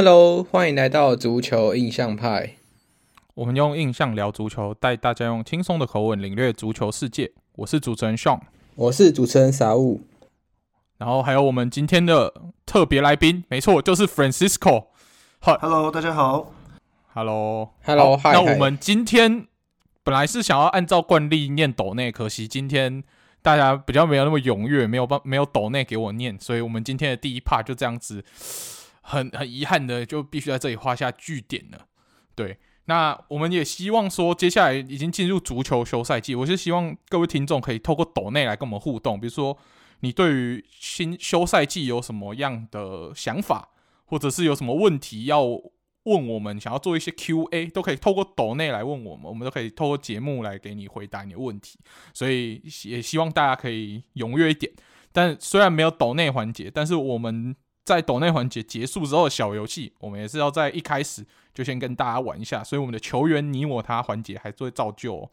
Hello，欢迎来到足球印象派。我们用印象聊足球，带大家用轻松的口吻领略足球世界。我是主持人 Sean，我是主持人 Saul，然后还有我们今天的特别来宾，没错，就是 Francisco。Hello，大家好。Hello，Hello，那我们今天本来是想要按照惯例念抖内，可惜今天大家比较没有那么踊跃，没有办没有抖内给我念，所以我们今天的第一 part 就这样子，很很遗憾的就必须在这里画下句点了。对。那我们也希望说，接下来已经进入足球休赛季，我是希望各位听众可以透过抖内来跟我们互动，比如说你对于新休赛季有什么样的想法，或者是有什么问题要问我们，想要做一些 Q&A，都可以透过抖内来问我们，我们都可以透过节目来给你回答你的问题。所以也希望大家可以踊跃一点。但虽然没有抖内环节，但是我们在抖内环节结束之后的小游戏，我们也是要在一开始。就先跟大家玩一下，所以我们的球员你我他环节还是会照旧。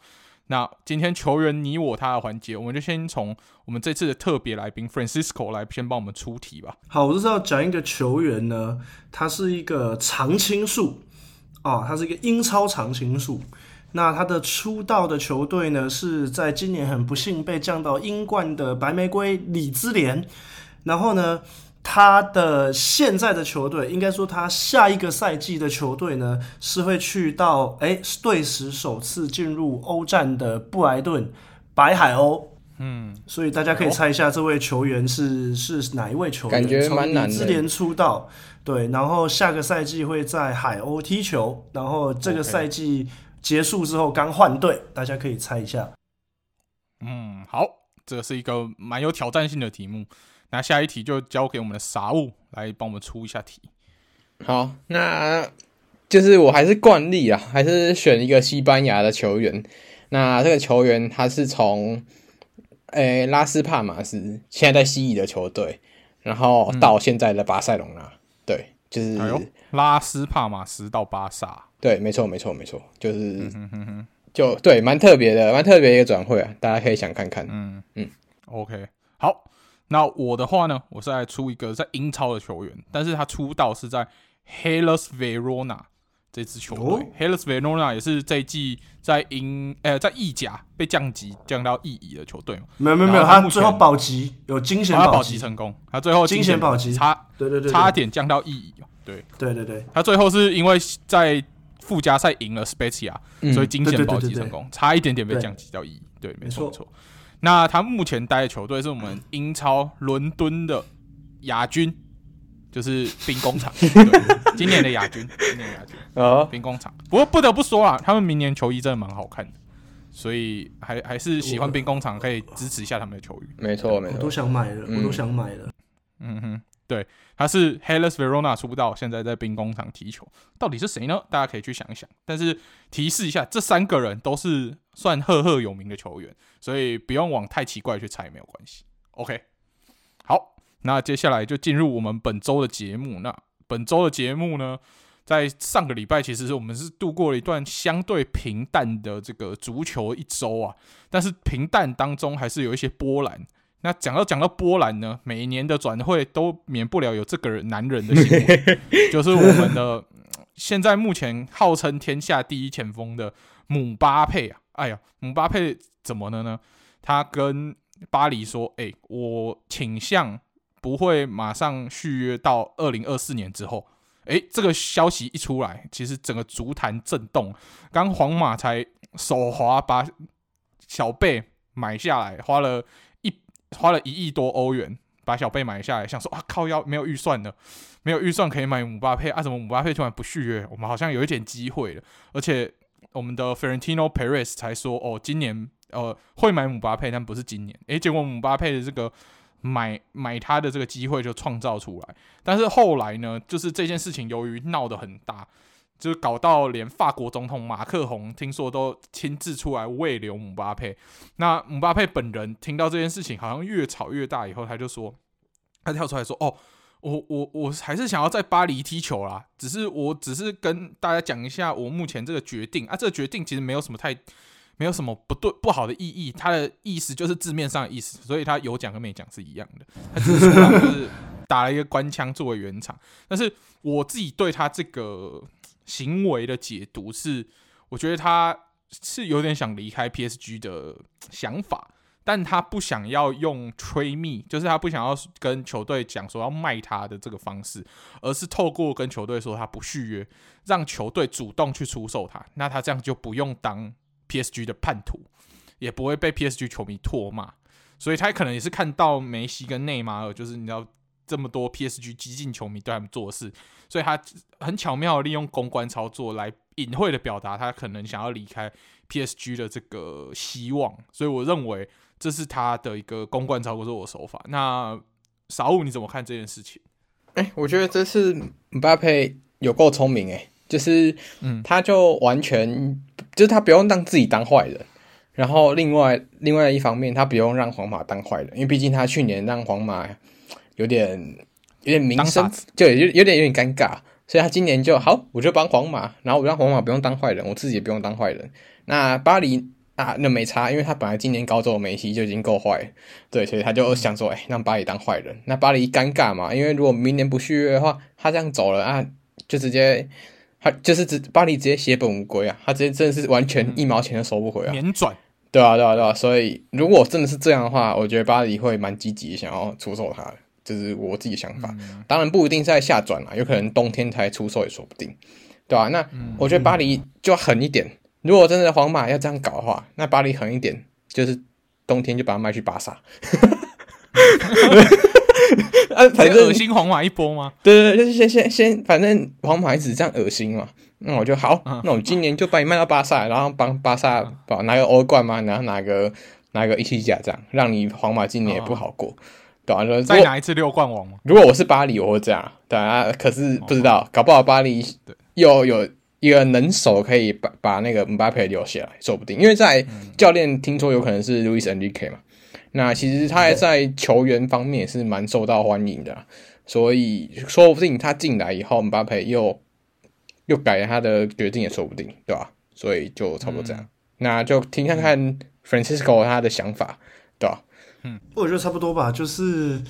那今天球员你我他的环节，我们就先从我们这次的特别来宾 Francisco 来先帮我们出题吧。好，我就是要讲一个球员呢，他是一个常青树啊，他是一个英超常青树。那他的出道的球队呢，是在今年很不幸被降到英冠的白玫瑰里兹联，然后呢，他的现在的球队，应该说他下一个赛季的球队呢，是会去到哎，队史首次进入欧战的布莱顿白海鸥。嗯，所以大家可以猜一下，这位球员是是哪一位球员？感觉蛮难的。从里兹联出道，对，然后下个赛季会在海鸥踢球，然后这个赛季结束之后刚换队，大家可以猜一下。嗯，好，这是一个蛮有挑战性的题目。那下一题就交给我们的傻物来帮我们出一下题。好，那就是我还是惯例啊，还是选一个西班牙的球员。那这个球员他是从诶、欸、拉斯帕马斯，现在在西乙的球队，然后到现在的巴塞隆纳。嗯、对，就是、哎、拉斯帕马斯到巴萨。对，没错，没错，没错，就是、嗯、哼哼哼就对，蛮特别的，蛮特别一个转会啊，大家可以想看看。嗯嗯，OK，好。那我的话呢，我是来出一个在英超的球员，但是他出道是在 Hellas Verona 这支球队。哦、Hellas Verona 也是这一季在英呃在意甲被降级降到意乙的球队嘛？没有没有没有，他最后保级有惊险保级成功，他最后惊险保级差对对对差点降到意乙。对对对对，他最后是因为在附加赛赢了 Spezia，所以惊险保级成功，差一点点被降级到意乙。对，没错没错。那他目前待的球队是我们英超伦敦的亚军，就是兵工厂。今年的亚军，今年的亚军啊，兵工厂。不过不得不说啊，他们明年球衣真的蛮好看的，所以还还是喜欢兵工厂，可以支持一下他们的球衣。没错，没错，我都想买了，我都想买了。嗯哼。对，他是 Hellas Verona 出道，现在在兵工厂踢球，到底是谁呢？大家可以去想一想。但是提示一下，这三个人都是算赫赫有名的球员，所以不用往太奇怪去猜，没有关系。OK，好，那接下来就进入我们本周的节目。那本周的节目呢，在上个礼拜其实我们是度过了一段相对平淡的这个足球一周啊，但是平淡当中还是有一些波澜。那讲到讲到波兰呢，每一年的转会都免不了有这个人男人的新闻，就是我们的现在目前号称天下第一前锋的姆巴佩啊！哎呀，姆巴佩怎么了呢？他跟巴黎说：“哎、欸，我倾向不会马上续约到二零二四年之后。”哎，这个消息一出来，其实整个足坛震动。刚皇马才手滑把小贝买下来，花了。花了一亿多欧元把小贝买下来，想说啊靠腰没有预算了，没有预算可以买姆巴佩啊？怎么姆巴佩突然不续约？我们好像有一点机会了。而且我们的 Florentino Perez 才说哦，今年呃会买姆巴佩，但不是今年。诶，结果姆巴佩的这个买买他的这个机会就创造出来。但是后来呢，就是这件事情由于闹得很大。就是搞到连法国总统马克宏听说都亲自出来慰留姆巴佩。那姆巴佩本人听到这件事情好像越吵越大，以后他就说，他跳出来说：“哦，我我我还是想要在巴黎踢球啦，只是我只是跟大家讲一下我目前这个决定啊，这个决定其实没有什么太没有什么不对不好的意义，他的意思就是字面上的意思，所以他有讲跟没讲是一样的。他只是说就是打了一个官腔作为圆场。但是我自己对他这个行为的解读是，我觉得他是有点想离开 PSG 的想法。但他不想要用 trade me，就是他不想要跟球队讲说要卖他的这个方式，而是透过跟球队说他不续约，让球队主动去出售他。那他这样就不用当 PSG 的叛徒，也不会被 PSG 球迷唾骂。所以他可能也是看到梅西跟内马尔，就是你知道这么多 PSG 激进球迷对他们做事，所以他很巧妙的利用公关操作来隐晦的表达他可能想要离开 PSG 的这个希望。所以我认为。这是他的一个公关操作的手法。那小五你怎么看这件事情？哎、欸，我觉得这是姆巴佩有够聪明哎，就是嗯，他就完全、嗯、就是他不用让自己当坏人，然后另外另外一方面，他不用让皇马当坏人，因为毕竟他去年让皇马有点有点名声，就有有点有点尴尬，所以他今年就好，我就帮皇马，然后我让皇马不用当坏人，我自己也不用当坏人。那巴黎。啊，那没差，因为他本来今年高中的梅西就已经够坏，对，所以他就想说，哎、欸，让巴黎当坏人。那巴黎尴尬嘛，因为如果明年不续约的话，他这样走了啊，就直接，他就是直巴黎直接血本无归啊，他直接真的是完全一毛钱都收不回啊，免转，对啊，对啊，对啊。所以如果真的是这样的话，我觉得巴黎会蛮积极想要出售他的，这、就是我自己的想法。嗯、当然不一定是在下转啦，有可能冬天才出售也说不定，对吧、啊？那我觉得巴黎就狠一点。如果真的皇马要这样搞的话，那巴黎狠一点，就是冬天就把它卖去巴萨。啊，反正恶心皇马一波吗？对对对，就是先先先，反正皇马一直这样恶心嘛，那我就好，那我今年就把你卖到巴萨，然后帮巴萨把拿个欧冠嘛，然后拿个拿个一西甲这样，让你皇马今年也不好过，对吧、啊？再拿一次六冠王吗？如果我是巴黎，我会这样，对啊，可是不知道，搞不好巴黎又有。一个能手可以把把那个姆巴佩留下来，说不定，因为在教练听说有可能是路易斯恩里克嘛，那其实他在球员方面也是蛮受到欢迎的，所以说不定他进来以后，姆巴佩又又改了他的决定也说不定，对吧？所以就差不多这样，嗯、那就听看看 Francisco 他的想法，对吧？嗯，我觉得差不多吧，就是。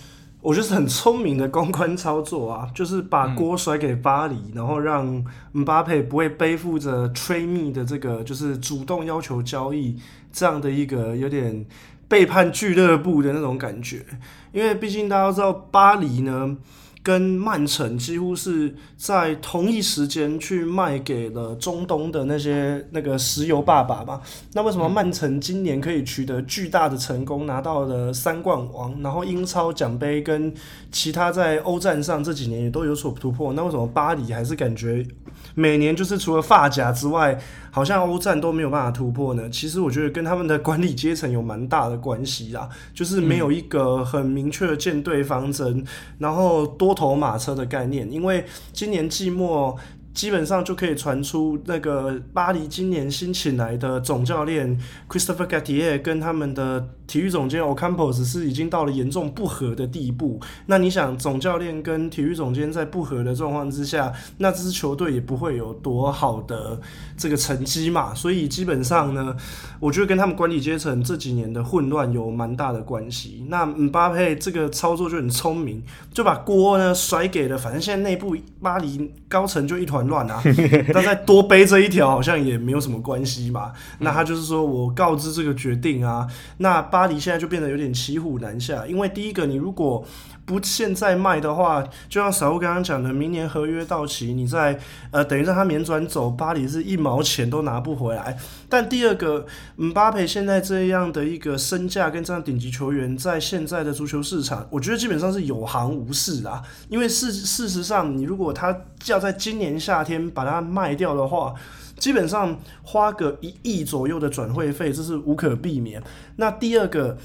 我觉得是很聪明的公关操作啊，就是把锅甩给巴黎，然后让姆巴佩不会背负着催密的这个，就是主动要求交易这样的一个有点背叛俱乐部的那种感觉。因为毕竟大家都知道，巴黎呢。跟曼城几乎是在同一时间去卖给了中东的那些那个石油爸爸吧？那为什么曼城今年可以取得巨大的成功，拿到了三冠王，然后英超奖杯跟其他在欧战上这几年也都有所突破？那为什么巴黎还是感觉每年就是除了发甲之外，好像欧战都没有办法突破呢？其实我觉得跟他们的管理阶层有蛮大的关系啦，就是没有一个很明确的舰队方针，然后多。头马车的概念，因为今年季末基本上就可以传出那个巴黎今年新请来的总教练 Christopher Gattier 跟他们的。体育总监 Ocampos 是已经到了严重不和的地步。那你想，总教练跟体育总监在不和的状况之下，那支球队也不会有多好的这个成绩嘛。所以基本上呢，我觉得跟他们管理阶层这几年的混乱有蛮大的关系。那姆巴佩这个操作就很聪明，就把锅呢甩给了，反正现在内部巴黎高层就一团乱啊。但再多背这一条好像也没有什么关系嘛。那他就是说我告知这个决定啊，那。巴黎现在就变得有点骑虎难下，因为第一个，你如果不现在卖的话，就像小吴刚刚讲的，明年合约到期，你再呃等于让他免转走，巴黎是一毛钱都拿不回来。但第二个，姆巴佩现在这样的一个身价跟这样顶级球员，在现在的足球市场，我觉得基本上是有行无市啦。因为事事实上，你如果他要在今年夏天把它卖掉的话，基本上花个一亿左右的转会费，这是无可避免。那第二个。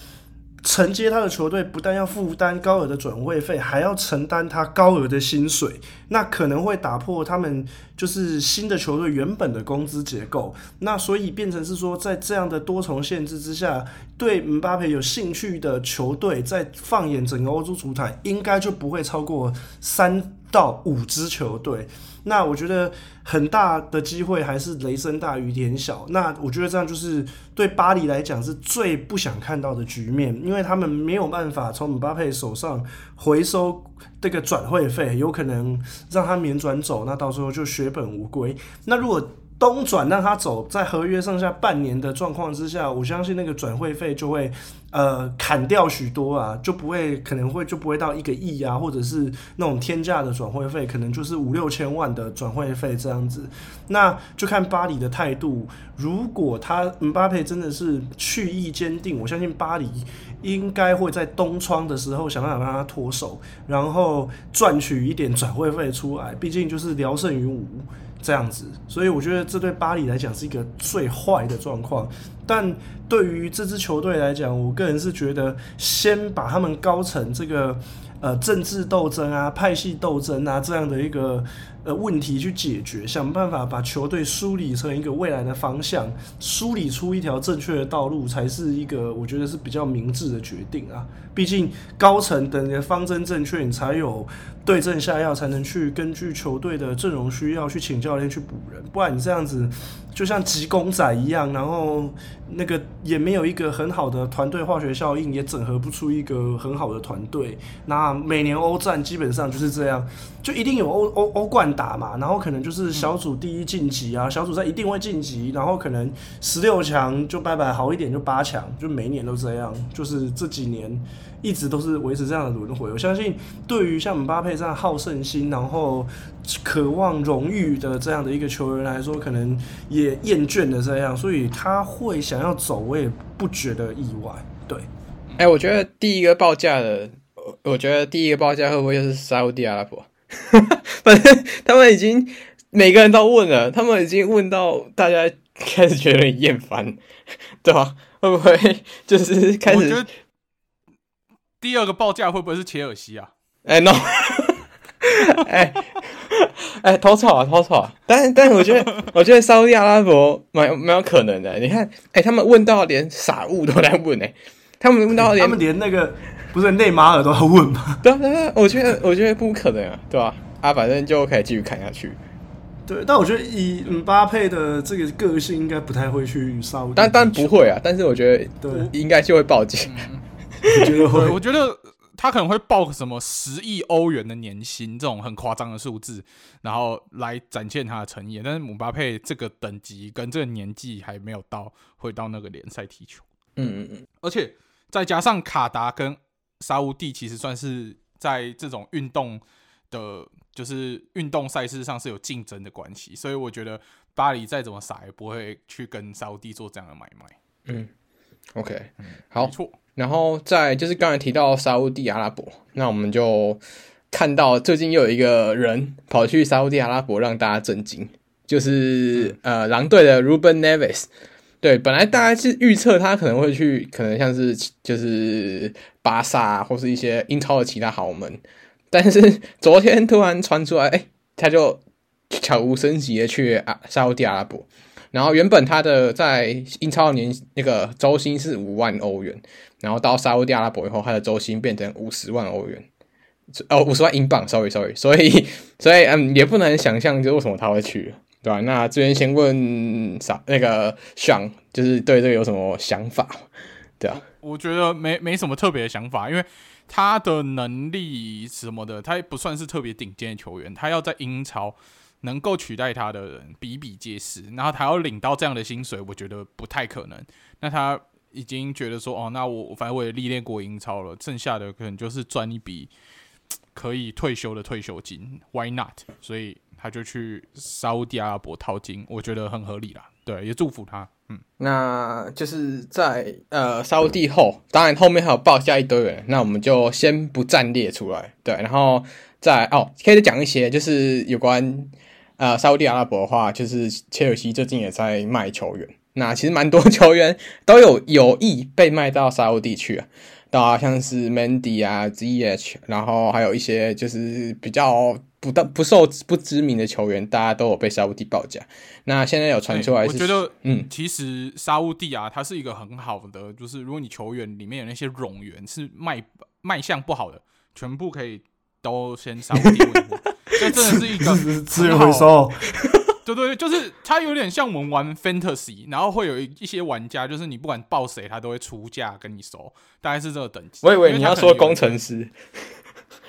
承接他的球队不但要负担高额的转会费，还要承担他高额的薪水，那可能会打破他们就是新的球队原本的工资结构。那所以变成是说，在这样的多重限制之下，对姆巴佩有兴趣的球队，在放眼整个欧洲足坛，应该就不会超过三到五支球队。那我觉得很大的机会还是雷声大雨点小。那我觉得这样就是对巴黎来讲是最不想看到的局面，因为他们没有办法从姆巴佩手上回收这个转会费，有可能让他免转走，那到时候就血本无归。那如果东转让他走，在合约剩下半年的状况之下，我相信那个转会费就会呃砍掉许多啊，就不会可能会就不会到一个亿啊，或者是那种天价的转会费，可能就是五六千万的转会费这样子。那就看巴黎的态度，如果他姆巴佩真的是去意坚定，我相信巴黎应该会在冬窗的时候想办法让他脱手，然后赚取一点转会费出来，毕竟就是聊胜于无。这样子，所以我觉得这对巴黎来讲是一个最坏的状况。但对于这支球队来讲，我个人是觉得先把他们高层这个呃政治斗争啊、派系斗争啊这样的一个呃问题去解决，想办法把球队梳理成一个未来的方向，梳理出一条正确的道路，才是一个我觉得是比较明智的决定啊。毕竟高层等的方针正确，你才有。对症下药，才能去根据球队的阵容需要去请教练去补人，不然你这样子就像急公仔一样，然后那个也没有一个很好的团队化学效应，也整合不出一个很好的团队。那每年欧战基本上就是这样，就一定有欧欧欧冠打嘛，然后可能就是小组第一晋级啊，小组赛一定会晋级，然后可能十六强就拜拜，好一点就八强，就每一年都这样，就是这几年。一直都是维持这样的轮回。我相信，对于像姆巴佩这样好胜心，然后渴望荣誉的这样的一个球员来说，可能也厌倦了这样，所以他会想要走，我也不觉得意外。对，哎、欸，我觉得第一个报价的，我觉得第一个报价会不会就是沙乌地阿拉伯？反正他们已经每个人都问了，他们已经问到大家开始觉得厌烦，对吧？会不会就是开始？第二个报价会不会是切尔西啊？哎、欸、no，哎哎偷草啊偷草啊！但但我觉得我觉得沙乌地阿拉伯蛮蛮有可能的。你看，哎、欸，他们问到连傻物都在问哎、欸，他们问到他们连那个不是内马尔都要问吗？对对对，我觉得我觉得不可能啊，对吧？啊，反正就可以继续看下去。对，但我觉得以姆巴佩的这个个性，应该不太会去沙乌地。但但不会啊，但是我觉得对，应该就会报警。我觉得会，我觉得他可能会报什么十亿欧元的年薪这种很夸张的数字，然后来展现他的诚意。但是姆巴佩这个等级跟这个年纪还没有到，会到那个联赛踢球。嗯嗯嗯。而且再加上卡达跟沙乌地其实算是在这种运动的，就是运动赛事上是有竞争的关系，所以我觉得巴黎再怎么傻也不会去跟沙乌地做这样的买卖。嗯，OK，好，没错。然后再就是刚才提到沙乌地阿拉伯，那我们就看到最近又有一个人跑去沙乌地阿拉伯，让大家震惊，就是、嗯、呃狼队的 Ruben Neves。对，本来大家是预测他可能会去，可能像是就是巴萨或是一些英超的其他豪门，但是昨天突然传出来，哎，他就悄无声息的去啊沙乌地阿拉伯。然后原本他的在英超年那个周薪是五万欧元，然后到沙特阿拉伯以后，他的周薪变成五十万欧元，哦，五十万英镑，sorry sorry，所以所以嗯，也不能想象就为什么他会去，对吧？那这边先问啥那个想就是对这个有什么想法？对啊，我觉得没没什么特别的想法，因为他的能力什么的，他也不算是特别顶尖的球员，他要在英超。能够取代他的人比比皆是，然后他要领到这样的薪水，我觉得不太可能。那他已经觉得说，哦，那我反正我也历练过英超了，剩下的可能就是赚一笔可以退休的退休金，Why not？所以他就去沙乌地阿拉伯淘金，我觉得很合理啦。对，也祝福他。嗯，那就是在呃沙乌地后，当然后面还有报下一堆人，那我们就先不暂列出来。对，然后再哦，可以讲一些就是有关。呃，沙乌地阿拉伯的话，就是切尔西最近也在卖球员。那其实蛮多球员都有有意被卖到沙乌地去啊，啊，像是 Mandy 啊、Ziyech，然后还有一些就是比较不不不受不知名的球员，大家都有被沙乌地报价。那现在有传出来是，我觉得，嗯，其实沙乌地啊，它是一个很好的，就是如果你球员里面有那些冗员是卖卖相不好的，全部可以都先沙乌地问过 这真的是一个资源回收。对对，就是它有点像我们玩 Fantasy，然后会有一些玩家，就是你不管报谁，他都会出价跟你收，大概是这个等级。我以为你要说工程师。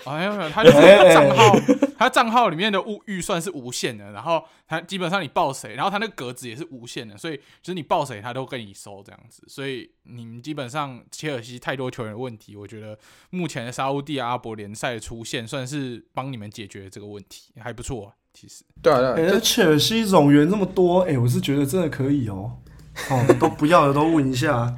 哎呦，他就是账号，他账号里面的物预算是无限的，然后他基本上你报谁，然后他那个格子也是无限的，所以就是你报谁，他都跟你收这样子。所以你们基本上切尔西太多球员的问题，我觉得目前的沙乌地阿拉伯联赛的出现，算是帮你们解决这个问题，还不错啊。其实，对啊，对啊，哎、欸，切尔西总员这么多，哎、欸，我是觉得真的可以哦。哦，都不要的都问一下。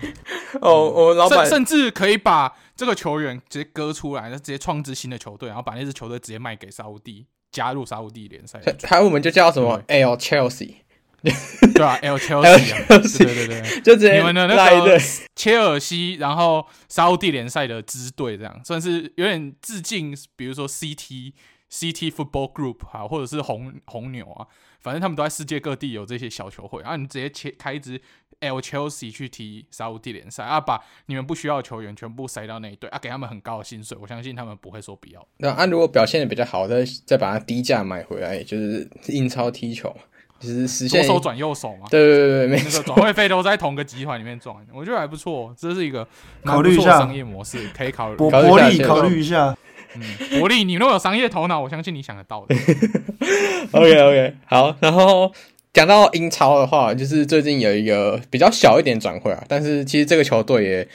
哦，我老板甚至可以把这个球员直接割出来，那直接创支新的球队，然后把那支球队直接卖给沙乌地，加入沙乌地联赛。还有我们就叫什么 L Chelsea，对啊，L Chelsea，对对对，就直接你们的那个切尔西，然后沙乌地联赛的支队，这样算是有点致敬，比如说 CT。CT Football Group 啊，或者是红红牛啊，反正他们都在世界各地有这些小球会啊。你直接切开一支 L Chelsea 去踢沙乌地联赛啊，把你们不需要的球员全部塞到那一队啊，给他们很高的薪水，我相信他们不会说不要。那啊，如果表现的比较好，再再把它低价买回来，就是英超踢球，就是实现左手转右手嘛。对对对对，没错，转会费都在同个集团里面赚，我觉得还不错，这是一个考虑一下商业模式，可以考虑。伯伯利考虑一下。嗯，伯利，你如果有商业头脑，我相信你想得到的。OK OK，好。然后讲到英超的话，就是最近有一个比较小一点转会啊，但是其实这个球队也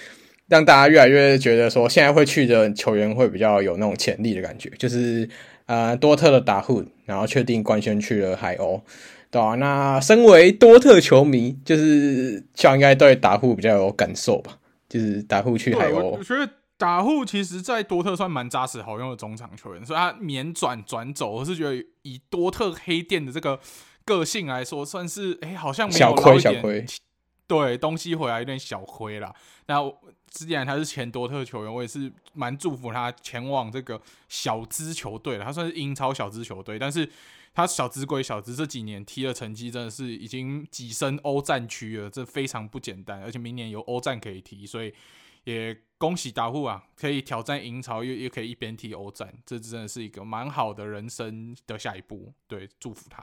让大家越来越觉得说，现在会去的球员会比较有那种潜力的感觉。就是呃，多特的达户，然后确定官宣去了海鸥，对吧、啊？那身为多特球迷，就是像应该对达户比较有感受吧？就是达户去海鸥，达户其实，在多特算蛮扎实好用的中场球员，所以他免转转走，我是觉得以多特黑店的这个个性来说，算是哎、欸，好像没有捞一点，对，东西回来有点小亏啦。那既然他是前多特球员，我也是蛮祝福他前往这个小资球队了。他算是英超小资球队，但是他小资归小资，这几年踢的成绩真的是已经跻身欧战区了，这非常不简单。而且明年有欧战可以踢，所以。也恭喜达户啊，可以挑战英超，又又可以一边踢欧战，这真的是一个蛮好的人生的下一步。对，祝福他。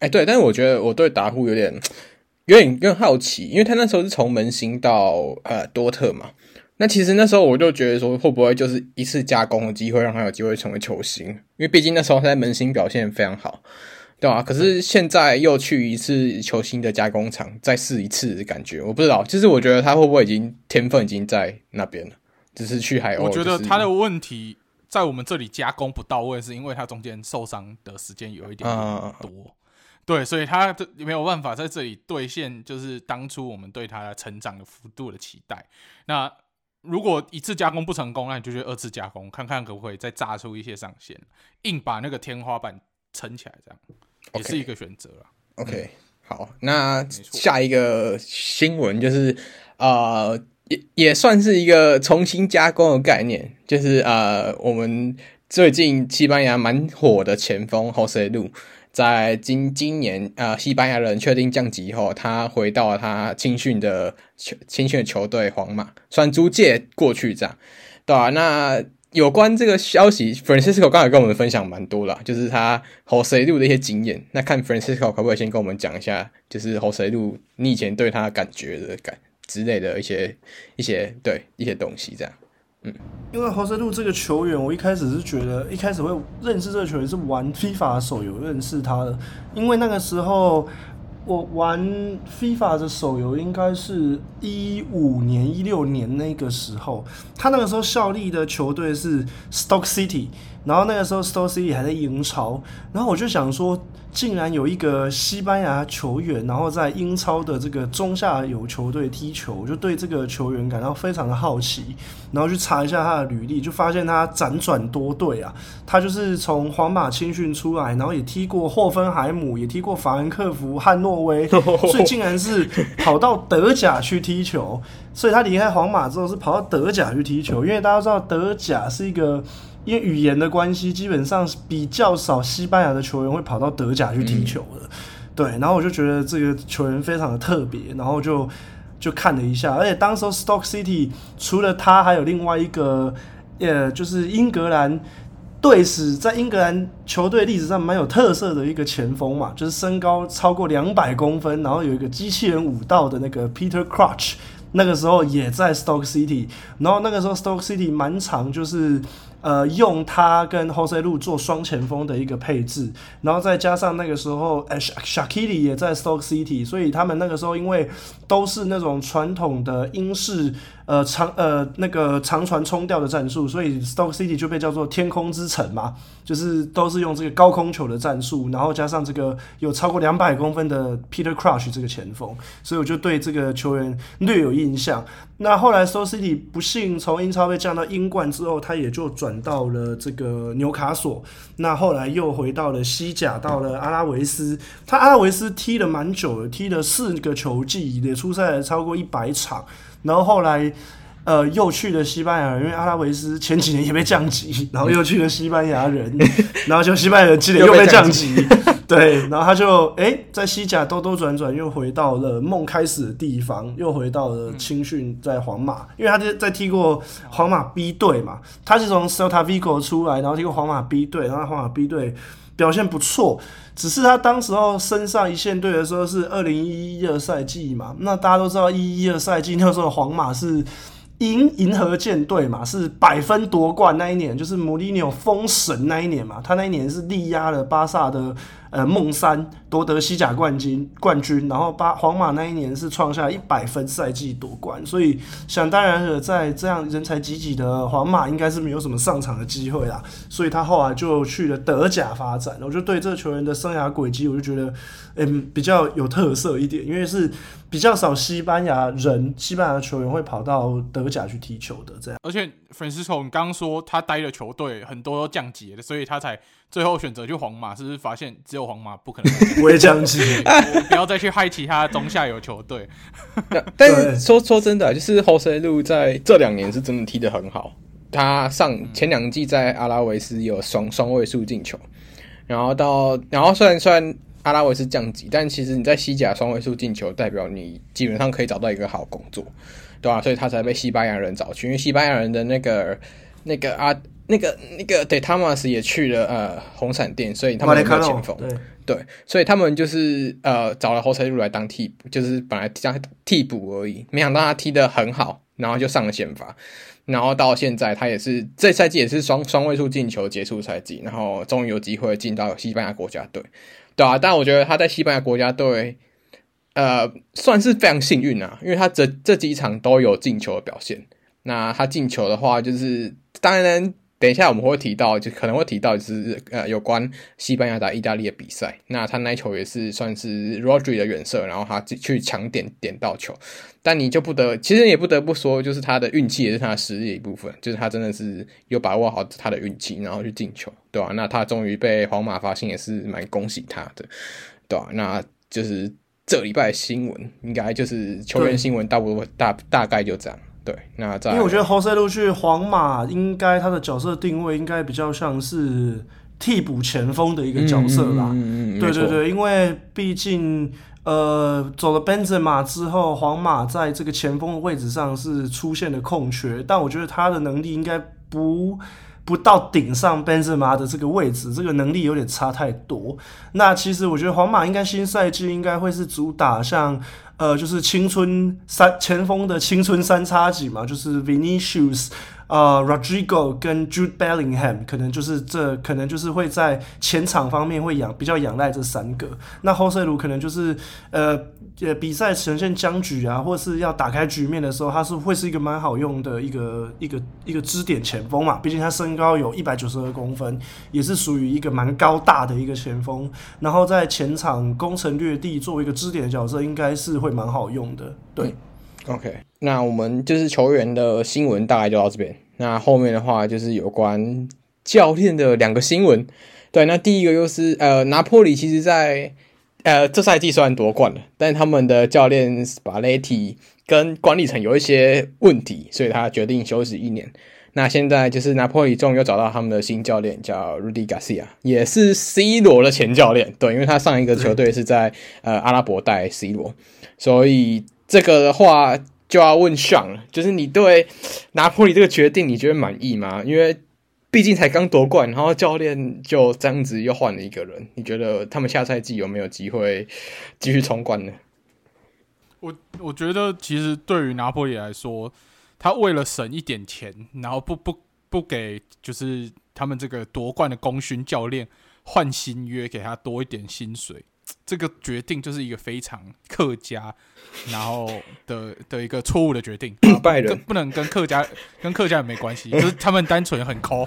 哎、欸，对，但是我觉得我对达户有点 有点有点好奇，因为他那时候是从门兴到呃多特嘛。那其实那时候我就觉得说，会不会就是一次加工的机会，让他有机会成为球星？因为毕竟那时候他在门兴表现非常好。对啊，可是现在又去一次球星的加工厂，再试一次的感觉，我不知道。就是我觉得他会不会已经天分已经在那边了，只是去海鸥。我觉得他的问题在我们这里加工不到位，是因为他中间受伤的时间有一点点多。嗯、对，所以他这没有办法在这里兑现，就是当初我们对他的成长的幅度的期待。那如果一次加工不成功，那你就去二次加工，看看可不可以再炸出一些上限，硬把那个天花板撑起来，这样。也是一个选择啦。OK，好，那下一个新闻就是，呃，也也算是一个重新加工的概念，就是呃，我们最近西班牙蛮火的前锋 Joselu，在今今年呃，西班牙人确定降级后，他回到了他青训的球青训的球队皇马，算租借过去这样，对、啊？那有关这个消息，Francisco 刚才跟我们分享蛮多了，就是他 Joselu 的一些经验。那看 Francisco 可不可以先跟我们讲一下，就是 Joselu 你以前对他感觉的感之类的一些一些对一些东西这样。嗯，因为 Joselu 这个球员，我一开始是觉得一开始会认识这个球员是玩 FIFA 手游认识他的，因为那个时候。我玩 FIFA 的手游应该是一五年、一六年那个时候，他那个时候效力的球队是 Stock City，然后那个时候 Stoke City 还在英超，然后我就想说。竟然有一个西班牙球员，然后在英超的这个中下游球队踢球，我就对这个球员感到非常的好奇，然后去查一下他的履历，就发现他辗转多队啊，他就是从皇马青训出来，然后也踢过霍芬海姆，也踢过法兰克福、汉诺威，所以竟然是跑到德甲去踢球，所以他离开皇马之后是跑到德甲去踢球，因为大家知道德甲是一个。因为语言的关系，基本上比较少西班牙的球员会跑到德甲去踢球的。对，然后我就觉得这个球员非常的特别，然后就就看了一下，而且当时 Stock City 除了他，还有另外一个，呃，就是英格兰队史在英格兰球队历史上蛮有特色的一个前锋嘛，就是身高超过两百公分，然后有一个机器人舞道的那个 Peter Crouch，那个时候也在 Stock City，然后那个时候 Stock City 蛮长，就是。呃，用他跟 Joselu 做双前锋的一个配置，然后再加上那个时候，Shakiri 也在 Stock City，所以他们那个时候因为都是那种传统的英式。呃长呃那个长传冲吊的战术，所以 Stock City 就被叫做天空之城嘛，就是都是用这个高空球的战术，然后加上这个有超过两百公分的 Peter Crouch 这个前锋，所以我就对这个球员略有印象。那后来 Stock City 不幸从英超被降到英冠之后，他也就转到了这个纽卡索，那后来又回到了西甲，到了阿拉维斯，他阿拉维斯踢了蛮久的，踢了四个球季，也出赛了超过一百场。然后后来，呃，又去了西班牙，因为阿拉维斯前几年也被降级，然后又去了西班牙人，然后就西班牙人今年又被降级，对，然后他就哎，在西甲兜兜转转，又回到了梦开始的地方，又回到了青训，在皇马，因为他在在踢过皇马 B 队嘛，他是从 Celta Vigo 出来，然后踢过皇马 B 队，然后皇马 B 队表现不错。只是他当时候升上一线队的时候是二零一一二赛季嘛，那大家都知道一一二赛季那时候皇马是银银河舰队嘛，是百分夺冠那一年，就是穆里尼奥封神那一年嘛，他那一年是力压了巴萨的。呃，梦三夺得西甲冠军冠军，然后巴皇马那一年是创下一百分赛季夺冠，所以想当然了，在这样人才济济的皇马，应该是没有什么上场的机会啦，所以他后来就去了德甲发展。我就对这个球员的生涯轨迹，我就觉得，嗯，比较有特色一点，因为是比较少西班牙人、西班牙球员会跑到德甲去踢球的这样。而且，Francisco，你刚刚说他待的球队很多都降级了，所以他才。最后选择去皇马，是不是发现只有皇马不可能不会降级？不要再去害其他中下游球队。但是说说真的，就是 Joselu 在这两年是真的踢得很好。他上前两季在阿拉维斯有双双位数进球，然后到然后虽然虽然阿拉维斯降级，但其实你在西甲双位数进球，代表你基本上可以找到一个好工作，对吧、啊？所以他才被西班牙人找去，因为西班牙人的那个那个阿。那个那个对，汤马斯也去了呃红闪电，所以他们没有前锋，对。对，所以他们就是呃找了侯赛路来当替补，就是本来当替补而已，没想到他踢得很好，然后就上了先发，然后到现在他也是这赛季也是双双位数进球结束赛季，然后终于有机会进到西班牙国家队，对啊，但我觉得他在西班牙国家队呃算是非常幸运啊，因为他这这几场都有进球的表现，那他进球的话就是当然。等一下我们会提到，就可能会提到，就是呃有关西班牙打意大利的比赛。那他那球也是算是 Rodri 的远射，然后他去抢点点到球。但你就不得，其实也不得不说，就是他的运气也是他的实力的一部分。就是他真的是有把握好他的运气，然后去进球，对吧、啊？那他终于被皇马发现，也是蛮恭喜他的，对吧、啊？那就是这礼拜的新闻，应该就是球员新闻，大部分大大概就这样。对，那在因为我觉得 Joselu 去皇马，应该他的角色定位应该比较像是替补前锋的一个角色啦。嗯嗯，对对对，因为毕竟呃走了 Benzema 之后，皇马在这个前锋的位置上是出现了空缺，但我觉得他的能力应该不不到顶上 Benzema 的这个位置，这个能力有点差太多。那其实我觉得皇马应该新赛季应该会是主打像。呃，就是青春三前锋的青春三叉戟嘛，就是 Vinicius、呃、Rodrigo 跟 Jude Bellingham，可能就是这可能就是会在前场方面会仰比较仰赖这三个。那 Joselu 可能就是呃呃比赛呈现僵局啊，或是要打开局面的时候，他是会是一个蛮好用的一个一个一个支点前锋嘛。毕竟他身高有一百九十二公分，也是属于一个蛮高大的一个前锋。然后在前场攻城略地，作为一个支点的角色，应该是会蛮好用的。对、，OK，那我们就是球员的新闻大概就到这边。那后面的话就是有关教练的两个新闻。对，那第一个就是呃，拿破里其实在呃这赛季虽然夺冠了，但他们的教练斯帕列蒂跟管理层有一些问题，所以他决定休息一年。那现在就是拿破里终于又找到他们的新教练，叫 Rudy Garcia，也是 C 罗的前教练。对，因为他上一个球队是在呃阿拉伯带 C 罗，所以这个的话。就要问上了，就是你对拿破里这个决定，你觉得满意吗？因为毕竟才刚夺冠，然后教练就这样子又换了一个人，你觉得他们下赛季有没有机会继续冲冠呢？我我觉得其实对于拿破里来说，他为了省一点钱，然后不不不给就是他们这个夺冠的功勋教练换新约，给他多一点薪水。这个决定就是一个非常客家，然后的的一个错误的决定。拜人不能跟客家跟客家人没关系，就是他们单纯很抠，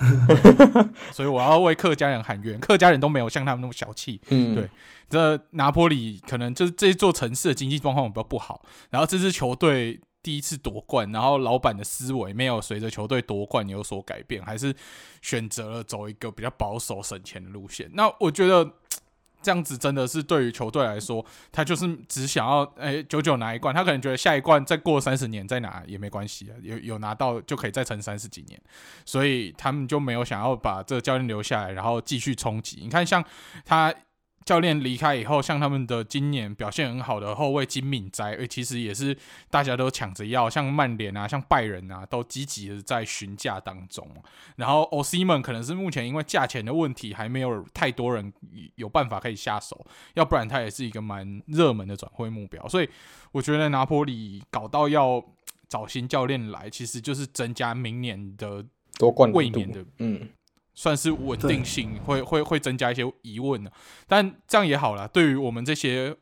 所以我要为客家人喊冤。客家人都没有像他们那么小气。嗯，对。这拿坡里可能就是这座城市的经济状况比较不好，然后这支球队第一次夺冠，然后老板的思维没有随着球队夺冠有所改变，还是选择了走一个比较保守省钱的路线。那我觉得。这样子真的是对于球队来说，他就是只想要诶九九拿一冠，他可能觉得下一冠再过三十年再拿也没关系啊，有有拿到就可以再撑三十几年，所以他们就没有想要把这个教练留下来，然后继续冲击。你看，像他。教练离开以后，像他们的今年表现很好的后卫金敏哉，诶，其实也是大家都抢着要，像曼联啊，像拜仁啊，都积极的在询价当中。然后奥西曼可能是目前因为价钱的问题，还没有太多人有办法可以下手，要不然他也是一个蛮热门的转会目标。所以我觉得拿坡里搞到要找新教练来，其实就是增加明年的夺冠卫冕的，嗯。算是稳定性会会会增加一些疑问的，但这样也好了。对于我们这些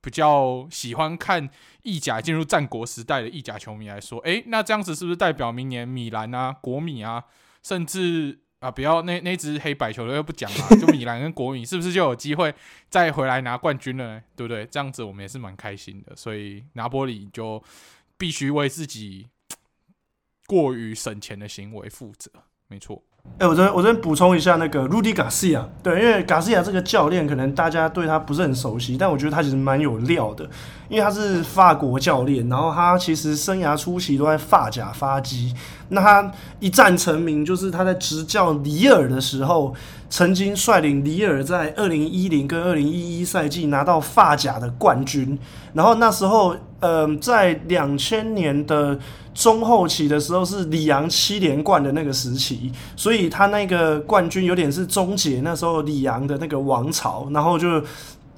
比较喜欢看意甲进入战国时代的意甲球迷来说，诶，那这样子是不是代表明年米兰啊、国米啊，甚至啊，不要那那支黑白球队又不讲啊，就米兰跟国米是不是就有机会再回来拿冠军了呢？对不对？这样子我们也是蛮开心的。所以拿波里就必须为自己过于省钱的行为负责，没错。哎、我这我这边补充一下那个 Rudy Garcia，对，因为 Garcia 这个教练可能大家对他不是很熟悉，但我觉得他其实蛮有料的，因为他是法国教练，然后他其实生涯初期都在发甲发迹，那他一战成名就是他在执教里尔的时候，曾经率领里尔在二零一零跟二零一一赛季拿到法甲的冠军，然后那时候，嗯、呃，在两千年的。中后期的时候是里昂七连冠的那个时期，所以他那个冠军有点是终结那时候里昂的那个王朝，然后就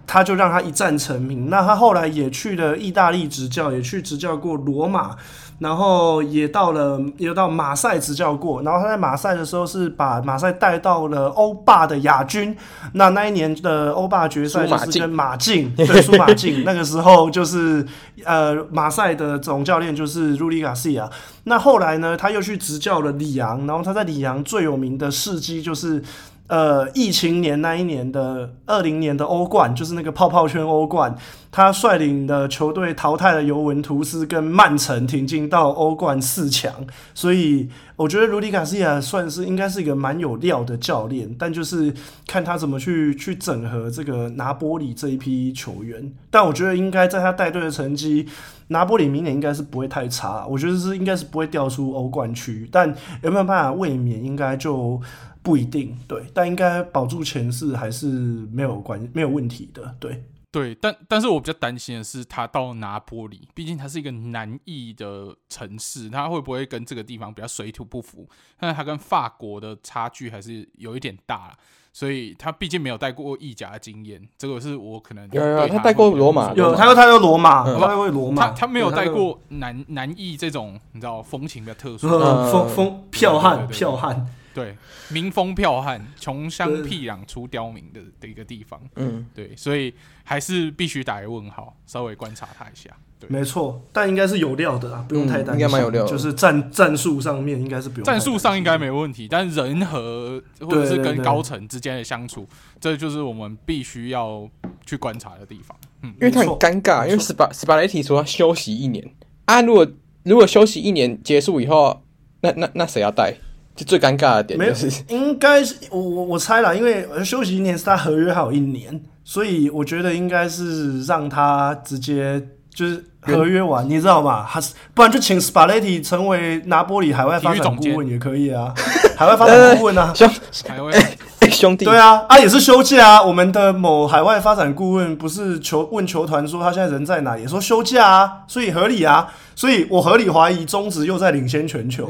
他就让他一战成名。那他后来也去了意大利执教，也去执教过罗马。然后也到了，也到马赛执教过。然后他在马赛的时候是把马赛带到了欧霸的亚军。那那一年的欧霸决赛就是跟马竞，对，苏马竞。那个时候就是呃，马赛的总教练就是鲁迪·加西亚。那后来呢，他又去执教了里昂。然后他在里昂最有名的事迹就是。呃，疫情年那一年的二零年的欧冠，就是那个泡泡圈欧冠，他率领的球队淘汰了尤文图斯跟曼城，挺进到欧冠四强。所以我觉得鲁迪·卡西亚算是应该是一个蛮有料的教练，但就是看他怎么去去整合这个拿波里这一批球员。但我觉得应该在他带队的成绩，拿波里明年应该是不会太差。我觉得是应该是不会掉出欧冠区，但有没有办法卫冕，应该就。不一定对，但应该保住前四还是没有关没有问题的，对对，但但是我比较担心的是他到拿坡里，毕竟它是一个南义的城市，他会不会跟这个地方比较水土不服？但他跟法国的差距还是有一点大，所以他毕竟没有带过意甲的经验，这个是我可能有有他带过罗马，有他说他说罗马，他带过罗马，他他没有带过南南义这种你知道风情比较特殊，风风剽悍剽悍。对，民风剽悍，穷乡僻壤出刁民的的一个地方。嗯，对，所以还是必须打一个问号，稍微观察他一下。对，没错，但应该是有料的啦，不用太担心。应该蛮有料，就是战战术上面应该是不用。战术上应该没问题，但人和或者是跟高层之间的相处，这就是我们必须要去观察的地方。嗯，因为他很尴尬，因为斯巴斯巴雷提说要休息一年啊，如果如果休息一年结束以后，那那那谁要带？就最尴尬的点就是，应该是我我我猜了，因为休息一年是他合约还有一年，所以我觉得应该是让他直接就是合约完，你知道吗？还是不然就请 s p a l e t t i 成为拿波里海外发展顾问也可以啊，海外发展顾问啊，兄弟，对啊，啊也是休假啊，我们的某海外发展顾问不是球问球团说他现在人在哪，也说休假啊，所以合理啊，所以我合理怀疑中职又在领先全球。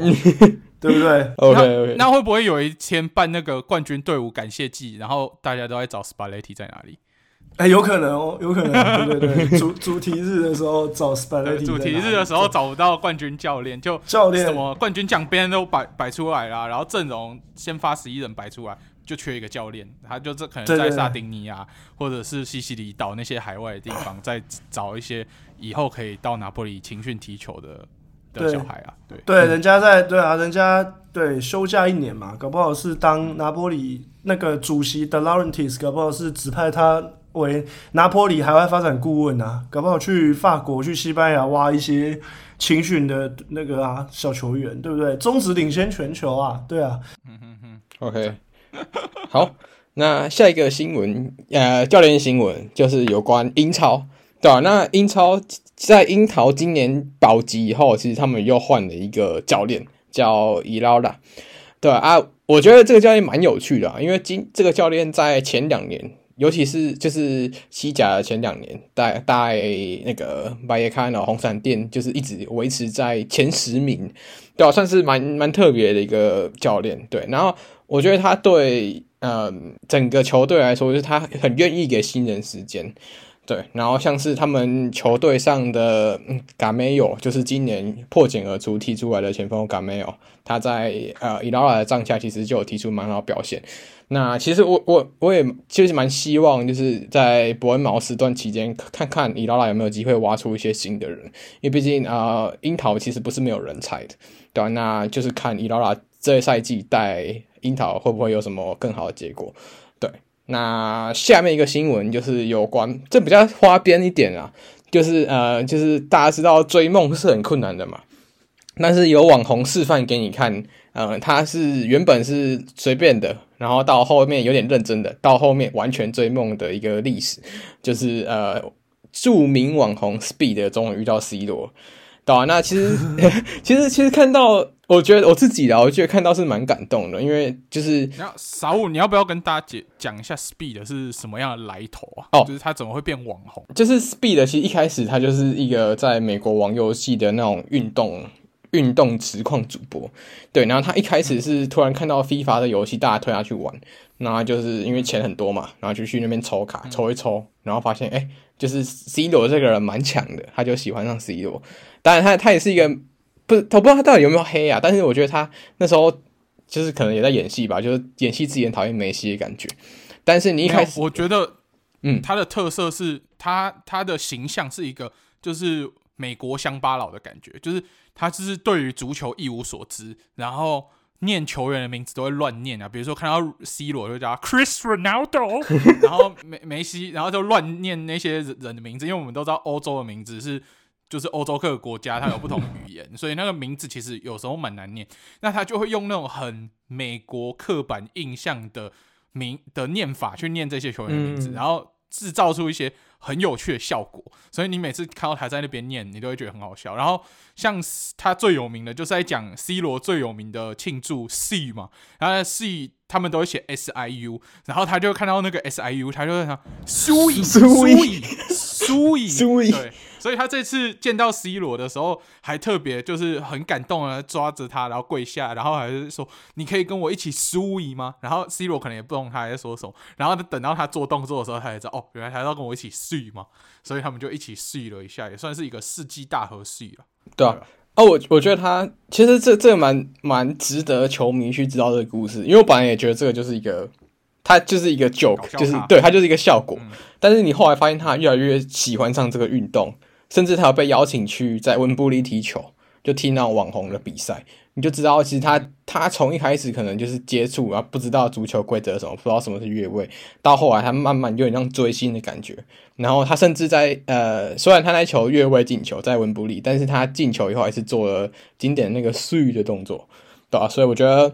对不对？OK OK，那会不会有一天办那个冠军队伍感谢祭，然后大家都在找 Spalletti 在哪里？哎，有可能哦，有可能，对对对，主主题日的时候找 Spalletti，主题日的时候找不到冠军教练，就教练什么冠军奖杯都摆摆出来啦，然后阵容先发十一人摆出来，就缺一个教练，他就这可能在萨丁尼亚或者是西西里岛那些海外的地方，再找一些以后可以到拿坡里青训踢球的的小孩啊，对对，人家在对啊，人家对休假一年嘛，搞不好是当拿坡里那个主席的 Laurentiis，搞不好是指派他。为拿坡里海外发展顾问啊，搞不好去法国、去西班牙挖一些青训的那个啊小球员，对不对？中职领先全球啊，对啊。嗯嗯嗯，OK，好，那下一个新闻，呃，教练新闻就是有关英超，对吧、啊？那英超在樱桃今年保级以后，其实他们又换了一个教练，叫伊劳拉，对？啊，我觉得这个教练蛮有趣的、啊，因为今这个教练在前两年。尤其是就是西甲的前两年，带带那个巴耶卡诺红闪电，就是一直维持在前十名，对啊，算是蛮蛮特别的一个教练。对，然后我觉得他对呃整个球队来说，就是他很愿意给新人时间。对，然后像是他们球队上的嘎梅尤，就是今年破茧而出踢出来的前锋嘎梅尤，他在呃伊劳拉的帐下其实就有提出蛮好表现。那其实我我我也其实蛮希望，就是在伯恩茅斯段期间，看看伊劳拉有没有机会挖出一些新的人，因为毕竟啊，樱、桃其实不是没有人才的，对、那就是看伊劳拉这赛季带樱桃会不会有什么更好的结果，那下面一个新闻就是有关，这比较花边一点啊，就是呃，就是大家知道追梦是很困难的嘛，但是有网红示范给你看，呃，他是原本是随便的，然后到后面有点认真的，到后面完全追梦的一个历史，就是呃，著名网红 Speed 终于遇到 C 罗。对啊，那其实 其实其实看到，我觉得我自己啊，我觉得看到是蛮感动的，因为就是，然后傻五，你要不要跟大家解讲一下 Speed 是什么样的来头啊？哦，就是他怎么会变网红？就是 Speed 其实一开始他就是一个在美国玩游戏的那种运动运动实况主播，对，然后他一开始是突然看到 FIFA 的游戏，大家推他去玩，然后就是因为钱很多嘛，然后就去那边抽卡抽一抽，然后发现哎，就是 C 罗这个人蛮强的，他就喜欢上 C 罗。当然，他他也是一个不，我不知道他到底有没有黑啊。但是我觉得他那时候就是可能也在演戏吧，就是演戏自己很讨厌梅西的感觉。但是你一开始，我觉得，嗯，他的特色是他他的形象是一个就是美国乡巴佬的感觉，就是他就是对于足球一无所知，然后念球员的名字都会乱念啊，比如说看到 C 罗就叫 Chris Ronaldo，然后梅梅西，然后就乱念那些人的名字，因为我们都知道欧洲的名字是。就是欧洲各个国家，它有不同语言，所以那个名字其实有时候蛮难念。那他就会用那种很美国刻板印象的名的念法去念这些球员的名字，然后制造出一些很有趣的效果。所以你每次看到他在那边念，你都会觉得很好笑。然后像他最有名的，就是在讲 C 罗最有名的庆祝 C 嘛，然后 C 他们都会写 S I U，然后他就看到那个 S I U，他就在想苏伊苏伊苏伊苏伊对。所以他这次见到 C 罗的时候，还特别就是很感动啊，抓着他，然后跪下，然后还是说：“你可以跟我一起输赢吗？”然后 C 罗可能也不懂他在说什么，然后等到他做动作的时候，他才知道哦，原来他要跟我一起输嘛。所以他们就一起输了一下，也算是一个世纪大和输了。对啊，哦，我我觉得他其实这这蛮蛮值得球迷去知道这个故事，因为我本来也觉得这个就是一个。他就是一个 joke，就是对他就是一个效果。嗯、但是你后来发现他越来越喜欢上这个运动，甚至他有被邀请去在温布利踢球，就踢那种网红的比赛，你就知道其实他他从一开始可能就是接触啊，不知道足球规则什么，不知道什么是越位，到后来他慢慢有点像追星的感觉。然后他甚至在呃，虽然他那球越位进球在温布利，但是他进球以后还是做了经典那个水的动作，对吧？所以我觉得。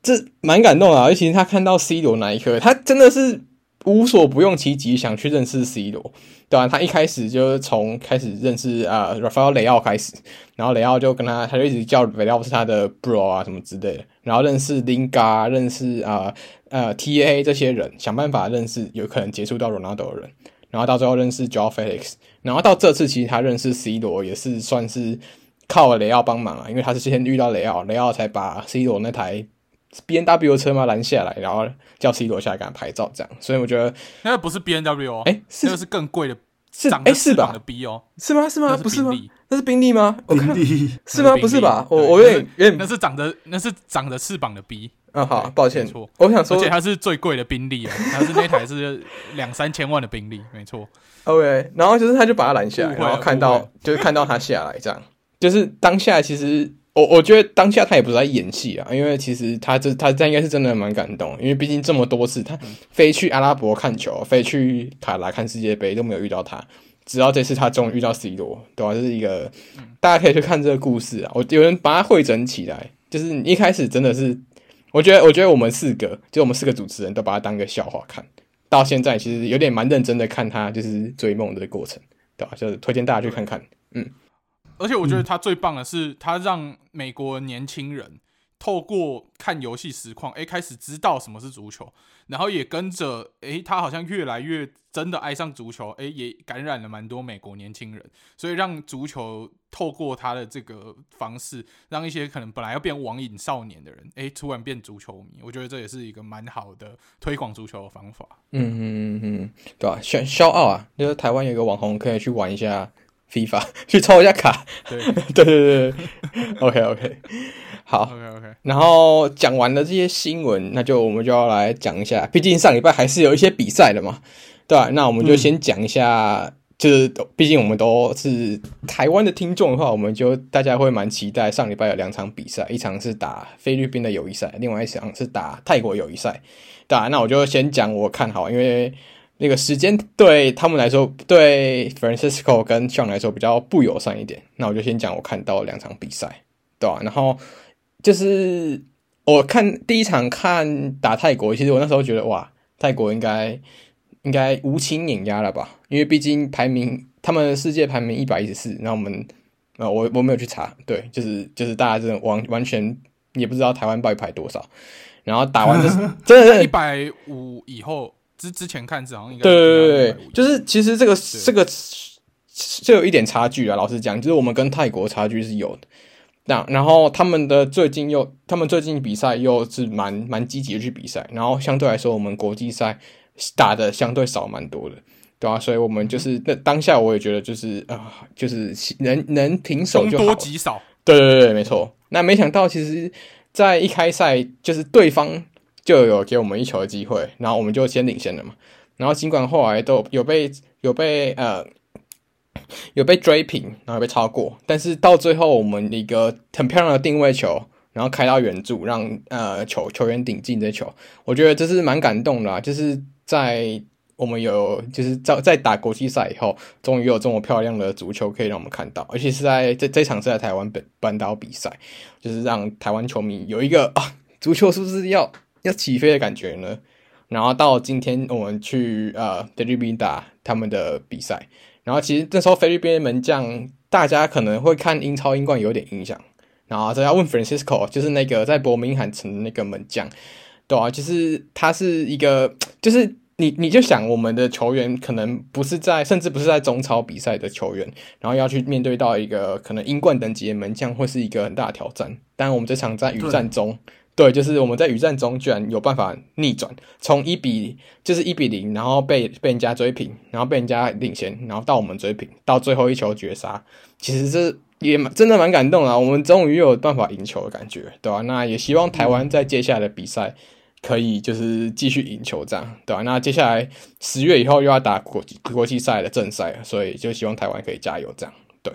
这蛮感动的，尤其是他看到 C 罗那一刻，他真的是无所不用其极想去认识 C 罗，对、啊？他一开始就是从开始认识啊，Rafael 雷奥开始，然后雷奥就跟他，他就一直叫雷奥是他的 bro 啊什么之类的，然后认识 Linga，认识啊呃 TA 这些人，想办法认识有可能接触到 Ronaldo 的人，然后到最后认识 j o e Felix，然后到这次其实他认识 C 罗也是算是。靠雷奥帮忙啊，因为他是先遇到雷奥，雷奥才把 C 罗那台 B N W 车嘛拦下来，然后叫 C 罗下来给他拍照，这样。所以我觉得那个不是 B N W 哦，哎、欸，那个是更贵的，是哎是吧？的 B 哦，是吗？是吗？是不是吗？那是宾利吗？宾利是吗？不是吧？我我有点有点，那是长的那是长着翅膀的 B。嗯，好，抱歉，错。我想说，而且它是最贵的宾利啊，它是那台是两三千万的宾利，没错。OK，然后就是他就把他拦下来，然后看到就是看到他下来，这样就是当下其实我我觉得当下他也不是在演戏啊，因为其实他这他这应该是真的蛮感动，因为毕竟这么多次他飞去阿拉伯看球，飞去卡达看世界杯都没有遇到他。直到这次，他终于遇到 C 罗，对吧？这是一个大家可以去看这个故事啊。我有人把它汇整起来，就是你一开始真的是，我觉得，我觉得我们四个，就我们四个主持人都把它当个笑话看，到现在其实有点蛮认真的看他就是追梦的过程，对吧？就是推荐大家去看看，嗯。而且我觉得他最棒的是，他让美国年轻人。透过看游戏实况，诶，开始知道什么是足球，然后也跟着，诶，他好像越来越真的爱上足球，诶，也感染了蛮多美国年轻人，所以让足球透过他的这个方式，让一些可能本来要变网瘾少年的人，诶，突然变足球迷，我觉得这也是一个蛮好的推广足球的方法。嗯嗯嗯嗯，对吧？炫骄傲啊，就是台湾有一个网红可以去玩一下 FIFA，去抽一下卡。对 对对对，OK OK。好，OK OK。然后讲完了这些新闻，那就我们就要来讲一下，毕竟上礼拜还是有一些比赛的嘛，对吧？那我们就先讲一下，嗯、就是毕竟我们都是台湾的听众的话，我们就大家会蛮期待上礼拜有两场比赛，一场是打菲律宾的友谊赛，另外一场是打泰国友谊赛，对吧？那我就先讲我看好，因为那个时间对他们来说，对 Francisco 跟 Sean 来说比较不友善一点，那我就先讲我看到两场比赛，对吧？然后。就是我看第一场看打泰国，其实我那时候觉得哇，泰国应该应该无情碾压了吧？因为毕竟排名他们世界排名一百一十四，然后我们呃我我没有去查，对，就是就是大家真的完完全也不知道台湾到底排多少，然后打完就是 真的一百五以后之之前看是好像应该对对对对，就是其实这个这个就有一点差距啊，老实讲，就是我们跟泰国差距是有的。那然后他们的最近又，他们最近比赛又是蛮蛮积极的去比赛，然后相对来说，我们国际赛打的相对少蛮多的，对啊，所以我们就是那当下我也觉得就是啊、呃，就是能能平手就好，多极少，对对对，没错。那没想到其实，在一开赛就是对方就有给我们一球的机会，然后我们就先领先了嘛。然后尽管后来都有被有被呃。有被追平，然后被超过，但是到最后我们一个很漂亮的定位球，然后开到远柱，让呃球球员顶进这球，我觉得这是蛮感动的。就是在我们有就是在在打国际赛以后，终于有这么漂亮的足球可以让我们看到，而且是在这这场是在台湾本本岛比赛，就是让台湾球迷有一个啊足球是不是要要起飞的感觉呢？然后到今天我们去呃菲律宾打他们的比赛。然后其实这时候菲律宾的门将，大家可能会看英超英冠有点印象。然后这要问 Francisco，就是那个在伯明翰城的那个门将，对啊，就是他是一个，就是你你就想我们的球员可能不是在，甚至不是在中超比赛的球员，然后要去面对到一个可能英冠等级的门将，会是一个很大的挑战。但我们这场在雨战中。对，就是我们在雨战中居然有办法逆转，从一比就是一比零，然后被被人家追平，然后被人家领先，然后到我们追平，到最后一球绝杀，其实这也蛮真的蛮感动啊。我们终于有办法赢球的感觉，对吧？那也希望台湾在接下来的比赛可以就是继续赢球，这样对吧？那接下来十月以后又要打国国际赛的正赛，所以就希望台湾可以加油，这样对。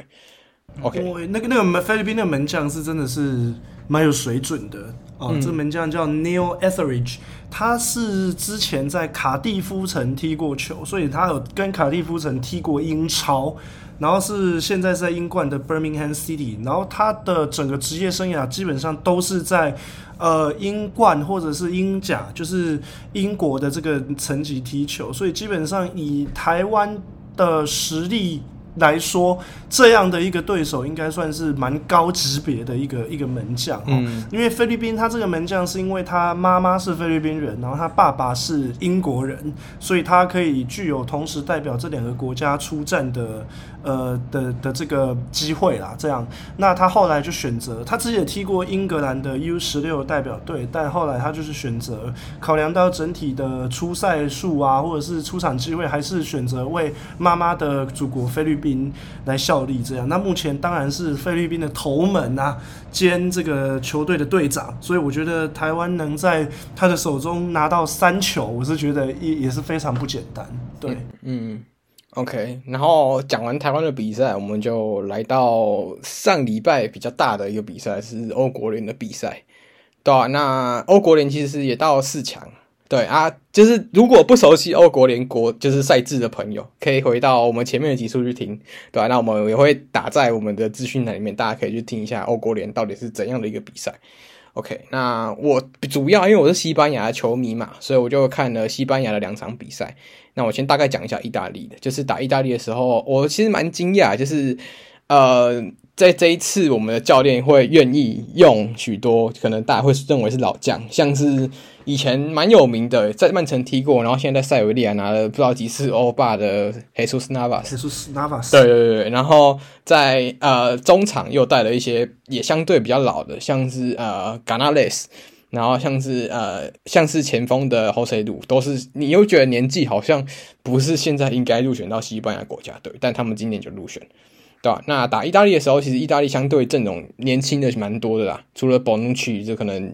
OK，那个那个菲律宾的门将是真的是蛮有水准的。哦，这个门将叫 Neil Etheridge，他是之前在卡蒂夫城踢过球，所以他有跟卡蒂夫城踢过英超，然后是现在在英冠的 Birmingham City，然后他的整个职业生涯基本上都是在呃英冠或者是英甲，就是英国的这个层级踢球，所以基本上以台湾的实力来说，这样的一个对手应该算是蛮高级别的一个一个门将哦。嗯、因为菲律宾他这个门将是因为他妈妈是菲律宾人，然后他爸爸是英国人，所以他可以具有同时代表这两个国家出战的呃的的这个机会啦。这样，那他后来就选择，他自己也踢过英格兰的 U 十六代表队，但后来他就是选择考量到整体的出赛数啊，或者是出场机会，还是选择为妈妈的祖国菲律宾。宾来效力，这样，那目前当然是菲律宾的头门啊，兼这个球队的队长，所以我觉得台湾能在他的手中拿到三球，我是觉得也也是非常不简单。对，嗯，，OK。然后讲完台湾的比赛，我们就来到上礼拜比较大的一个比赛，是欧国联的比赛，对啊，那欧国联其实也到四强。对啊，就是如果不熟悉欧国联国就是赛制的朋友，可以回到我们前面的集数去听，对吧、那我们也会打在我们的资讯栏里面，大家可以去听一下欧国联到底是怎样的一个比赛。OK，那我主要因为我是西班牙的球迷嘛，所以我就看了西班牙的两场比赛。那我先大概讲一下意大利的，就是打意大利的时候，我其实蛮惊讶，就是呃。在这一次，我们的教练会愿意用许多可能大家会认为是老将，像是以前蛮有名的，在曼城踢过，然后现在在塞维利亚拿了不知道几次欧霸的 Jesus Navas。Jesus Navas。对对对，然后在呃中场又带了一些也相对比较老的，像是呃 g a n a l e s 然后像是呃像是前锋的 José Lu，都是你又觉得年纪好像不是现在应该入选到西班牙国家队，但他们今年就入选。对吧？那打意大利的时候，其实意大利相对阵容年轻的蛮多的啦，除了 Bonucci 就可能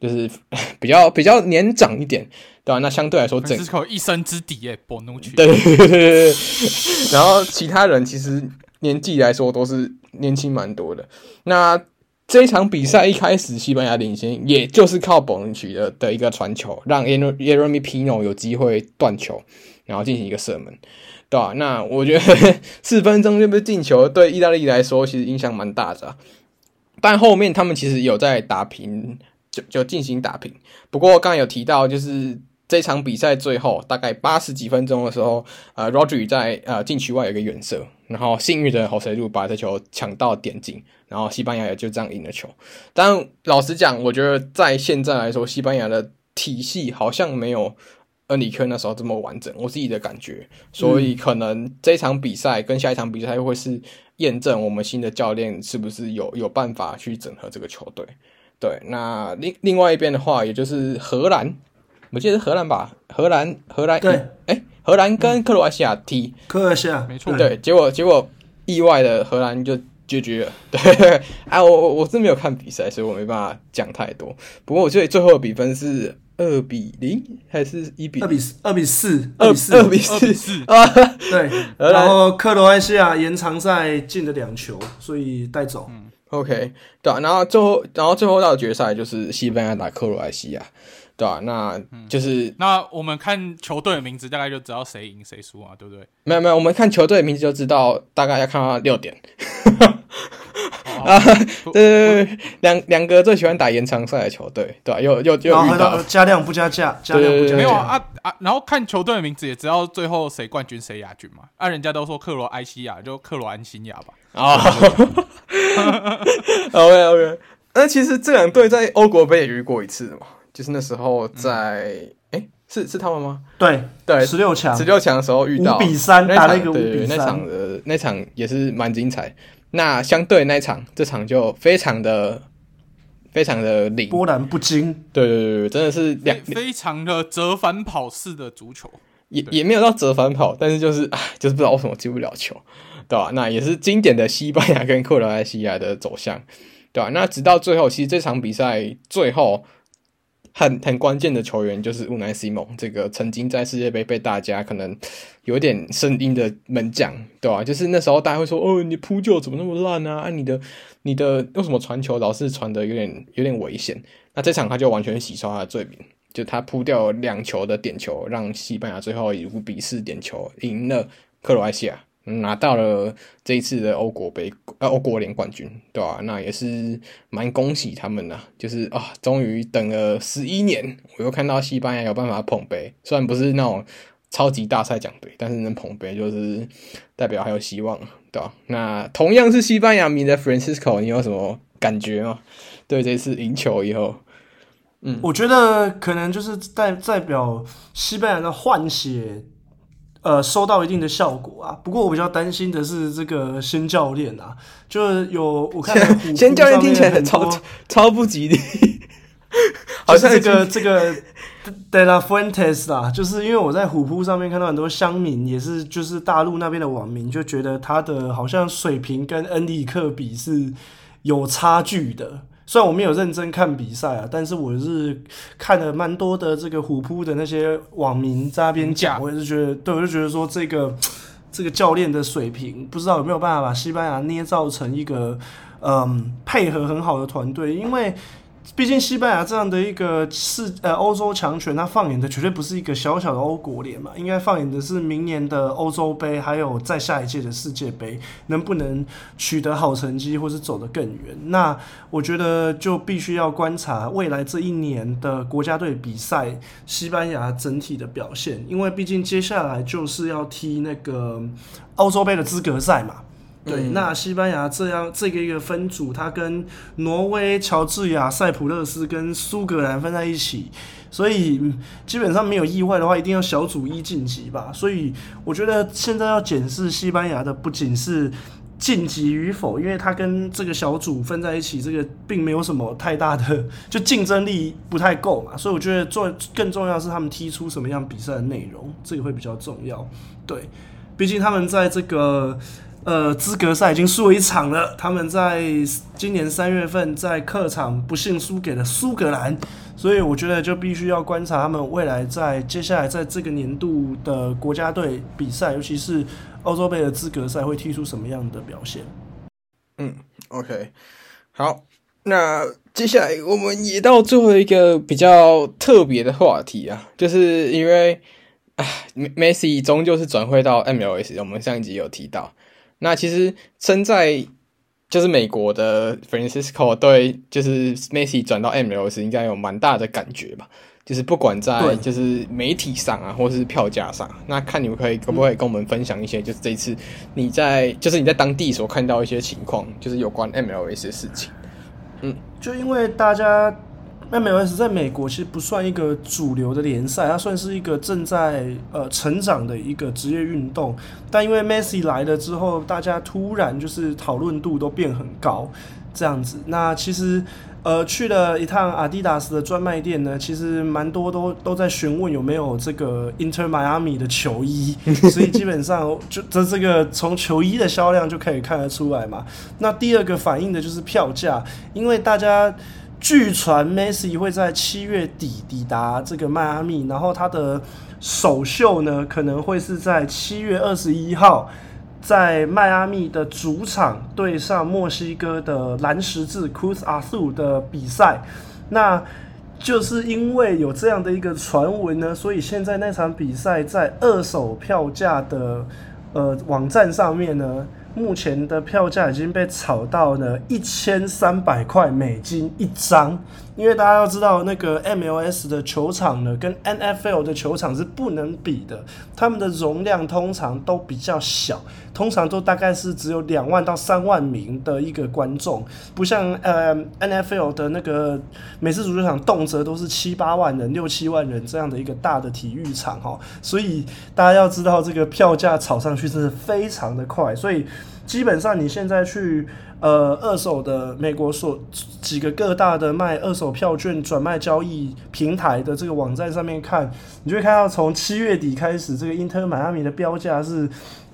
就是 比较比较年长一点，对吧？那相对来说，整口一生之敌诶，Bonucci。对对对对。然后其他人其实年纪来说都是年轻蛮多的。那这一场比赛一开始，西班牙领先，也就是靠 Bonucci 的的一个传球，让 Yeremy Pino 有机会断球，然后进行一个射门。对啊，那我觉得 四分钟就被进球，对意大利来说其实影响蛮大的啊。但后面他们其实有在打平，就就进行打平。不过刚刚有提到，就是这场比赛最后大概八十几分钟的时候，呃，Rodri 在呃禁区外有一个远射，然后幸运的 José Lu 把这球抢到点进，然后西班牙也就这样赢了球。但老实讲，我觉得在现在来说，西班牙的体系好像没有。恩里克那时候这么完整，我自己的感觉，所以可能这场比赛跟下一场比赛会是验证我们新的教练是不是有有办法去整合这个球队。对，那另另外一边的话，也就是荷兰，我记得是荷兰吧？荷兰，荷兰，对，哎、欸，荷兰跟克罗埃西亚踢，克罗埃西亚没错，对，结果结果意外的荷兰就绝绝了。对，啊，我我我是没有看比赛，所以我没办法讲太多。不过我觉得最后的比分是。二比零还是一比二比四？二比四，二比四，二比四 啊！对，然后克罗埃西亚延长赛进了两球，所以带走。嗯，OK，对啊，然后最后，然后最后到决赛就是西班牙打克罗埃西亚，对啊，那就是、嗯、那我们看球队的名字，大概就知道谁赢谁输啊，对不对？没有没有，我们看球队的名字就知道，大概要看到六点。啊，对对对，两两个最喜欢打延长赛的球队，对吧？又又又遇到加量不加价，加量不加价。没有啊啊！然后看球队的名字也知道最后谁冠军谁亚军嘛。啊，人家都说克罗埃西亚，就克罗安西亚吧。啊，OK OK。那其实这两队在欧国杯也遇过一次嘛，就是那时候在哎，是是他们吗？对对，十六强，十六强的时候遇到五比三打了一个五比三，那场的那场也是蛮精彩。那相对那一场，这场就非常的、非常的灵，波澜不惊。对对对，真的是两非常的折返跑式的足球，也也没有到折返跑，但是就是啊，就是不知道为什么进不了球，对吧？那也是经典的西班牙跟克罗埃西亚的走向，对吧？那直到最后，其实这场比赛最后。很很关键的球员就是乌奈西蒙，这个曾经在世界杯被大家可能有点声音的门将，对吧？就是那时候大家会说：“哦，你扑救怎么那么烂啊？啊，你的你的为什么传球老是传的有点有点危险？”那这场他就完全洗刷他的罪名，就他扑掉两球的点球，让西班牙最后以五比四点球赢了克罗埃西亚。拿到了这一次的欧国杯呃欧国联冠军，对吧、啊？那也是蛮恭喜他们的，就是啊，终于等了十一年，我又看到西班牙有办法捧杯，虽然不是那种超级大赛奖杯，但是能捧杯就是代表还有希望，对吧？那同样是西班牙迷的 Francisco，你有什么感觉吗？对这次赢球以后，嗯，我觉得可能就是代代表西班牙的换血，呃，收到一定的效果啊。不过我比较担心的是这个新教练啊，就是有我看新 教练听起来很超超不吉利。好像这个这个 De La Fuentes 啦，就是因为我在虎扑上面看到很多乡民，也是就是大陆那边的网民，就觉得他的好像水平跟恩里克比是有差距的。虽然我没有认真看比赛啊，但是我是看了蛮多的这个虎扑的那些网民在那边讲，我也是觉得，对，我就觉得说这个这个教练的水平，不知道有没有办法把西班牙捏造成一个嗯配合很好的团队，因为。毕竟西班牙这样的一个世呃欧洲强权，它放眼的绝对不是一个小小的欧国联嘛，应该放眼的是明年的欧洲杯，还有在下一届的世界杯，能不能取得好成绩，或是走得更远？那我觉得就必须要观察未来这一年的国家队比赛，西班牙整体的表现，因为毕竟接下来就是要踢那个欧洲杯的资格赛嘛。对，那西班牙这样这个一个分组，它跟挪威、乔治亚、塞浦路斯跟苏格兰分在一起，所以基本上没有意外的话，一定要小组一晋级吧。所以我觉得现在要检视西班牙的不仅是晋级与否，因为它跟这个小组分在一起，这个并没有什么太大的 就竞争力不太够嘛。所以我觉得做更重要的是他们踢出什么样比赛的内容，这个会比较重要。对，毕竟他们在这个。呃，资格赛已经输了一场了。他们在今年三月份在客场不幸输给了苏格兰，所以我觉得就必须要观察他们未来在接下来在这个年度的国家队比赛，尤其是欧洲杯的资格赛会踢出什么样的表现。嗯，OK，好，那接下来我们也到最后一个比较特别的话题啊，就是因为啊，梅西终究是转会到 MLS，我们上一集有提到。那其实身在就是美国的 Francisco 对，就是 Messi 转到 MLS 应该有蛮大的感觉吧？就是不管在就是媒体上啊，或是票价上，那看你们可以可不可以跟我们分享一些，就是这一次你在就是你在当地所看到一些情况，就是有关 MLS 的事情。嗯，就因为大家。MLS 在美国其实不算一个主流的联赛，它算是一个正在呃成长的一个职业运动。但因为 Messi 来了之后，大家突然就是讨论度都变很高，这样子。那其实呃去了一趟阿迪达斯的专卖店呢，其实蛮多都都在询问有没有这个 Inter Miami 的球衣，所以基本上就这这个从球衣的销量就可以看得出来嘛。那第二个反映的就是票价，因为大家。据传，Messi 会在七月底抵达这个迈阿密，然后他的首秀呢，可能会是在七月二十一号，在迈阿密的主场对上墨西哥的蓝十字 Cruz Azul 的比赛。那就是因为有这样的一个传闻呢，所以现在那场比赛在二手票价的呃网站上面呢。目前的票价已经被炒到了一千三百块美金一张。因为大家要知道，那个 MLS 的球场呢，跟 NFL 的球场是不能比的。他们的容量通常都比较小，通常都大概是只有两万到三万名的一个观众，不像呃 NFL 的那个美式足球场，动辄都是七八万人、六七万人这样的一个大的体育场哈。所以大家要知道，这个票价炒上去真的非常的快。所以基本上你现在去。呃，二手的美国所几个各大的卖二手票券转卖交易平台的这个网站上面看，你就会看到从七月底开始，这个英特迈阿密的标价是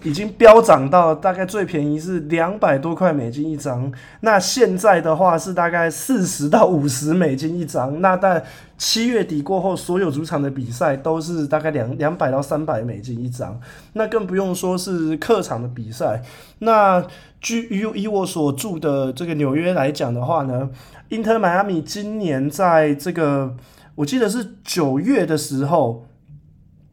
已经飙涨到大概最便宜是两百多块美金一张，那现在的话是大概四十到五十美金一张。那在七月底过后，所有主场的比赛都是大概两两百到三百美金一张，那更不用说是客场的比赛。那据以以我所住的这个纽约来讲的话呢，Inter Miami 今年在这个我记得是九月的时候，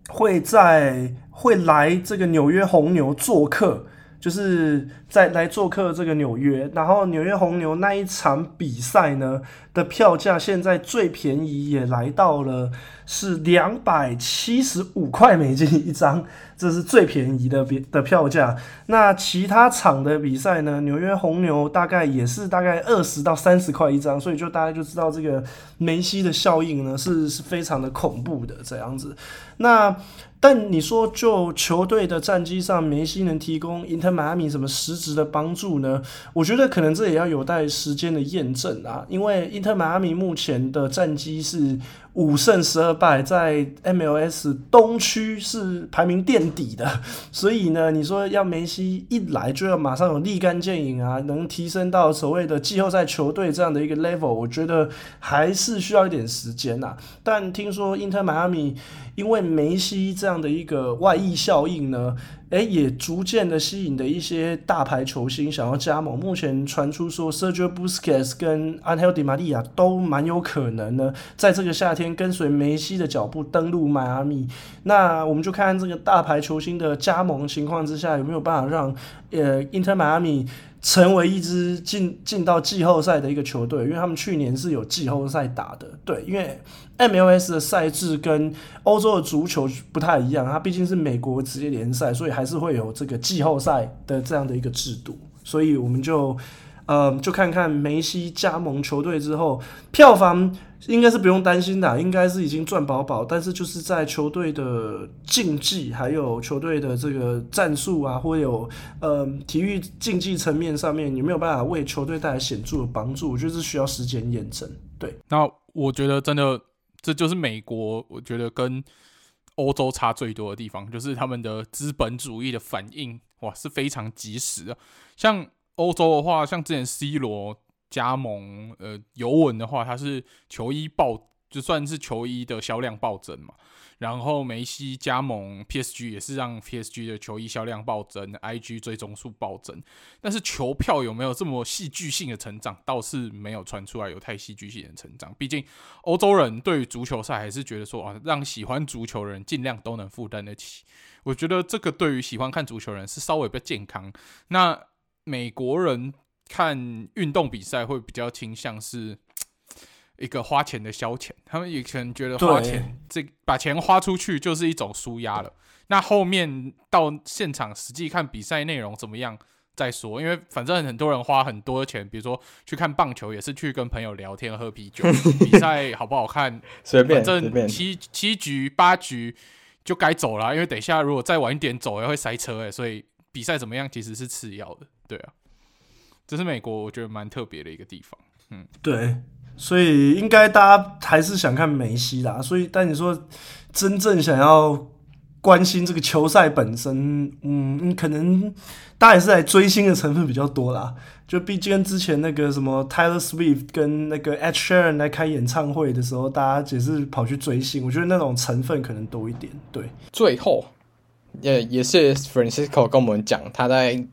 会在会来这个纽约红牛做客，就是在来做客这个纽约，然后纽约红牛那一场比赛呢的票价现在最便宜也来到了是两百七十五块美金一张，这是最便宜的比的票价。那其他场的比赛呢，纽约红牛大概也是大概二十到三十块一张，所以就大家就知道这个梅西的效应呢是是非常的恐怖的这样子。那但你说，就球队的战绩上，梅西能提供英特迈阿密什么实质的帮助呢？我觉得可能这也要有待时间的验证啊。因为英特迈阿密目前的战绩是五胜十二败，在 MLS 东区是排名垫底的。所以呢，你说要梅西一来就要马上有立竿见影啊，能提升到所谓的季后赛球队这样的一个 level，我觉得还是需要一点时间呐。但听说英特迈阿密。因为梅西这样的一个外溢效应呢，诶，也逐渐的吸引的一些大牌球星想要加盟。目前传出说，Sergio Busquets 跟 Angel Di Maria 都蛮有可能呢，在这个夏天跟随梅西的脚步登陆迈阿密。那我们就看看这个大牌球星的加盟情况之下，有没有办法让呃，Inter 迈阿密成为一支进进到季后赛的一个球队，因为他们去年是有季后赛打的。对，因为 MLS 的赛制跟欧洲的足球不太一样，它毕竟是美国职业联赛，所以还是会有这个季后赛的这样的一个制度。所以我们就，呃，就看看梅西加盟球队之后，票房。应该是不用担心的，应该是已经赚饱饱。但是就是在球队的竞技，还有球队的这个战术啊，或有呃体育竞技层面上面，有没有办法为球队带来显著的帮助？我觉得是需要时间验证。对，那我觉得真的这就是美国，我觉得跟欧洲差最多的地方，就是他们的资本主义的反应哇是非常及时的。像欧洲的话，像之前 C 罗。加盟呃尤文的话，他是球衣暴，就算是球衣的销量暴增嘛。然后梅西加盟 PSG 也是让 PSG 的球衣销量暴增，IG 追踪数暴增。但是球票有没有这么戏剧性的成长，倒是没有传出来有太戏剧性的成长。毕竟欧洲人对于足球赛还是觉得说啊，让喜欢足球的人尽量都能负担得起。我觉得这个对于喜欢看足球人是稍微比较健康。那美国人。看运动比赛会比较倾向是 一个花钱的消遣，他们也可能觉得花钱这把钱花出去就是一种舒压了。那后面到现场实际看比赛内容怎么样再说，因为反正很多人花很多钱，比如说去看棒球也是去跟朋友聊天喝啤酒，比赛好不好看随便，反正七七局八局就该走了，因为等一下如果再晚一点走也会塞车诶，所以比赛怎么样其实是次要的，对啊。这是美国，我觉得蛮特别的一个地方。嗯，对，所以应该大家还是想看梅西啦。所以，但你说真正想要关心这个球赛本身，嗯，可能大家也是来追星的成分比较多啦。就毕竟之前那个什么 Taylor Swift 跟那个 Ed Sheeran 来开演唱会的时候，大家也是跑去追星。我觉得那种成分可能多一点。对，最后也也是 Francisco 跟我们讲他在。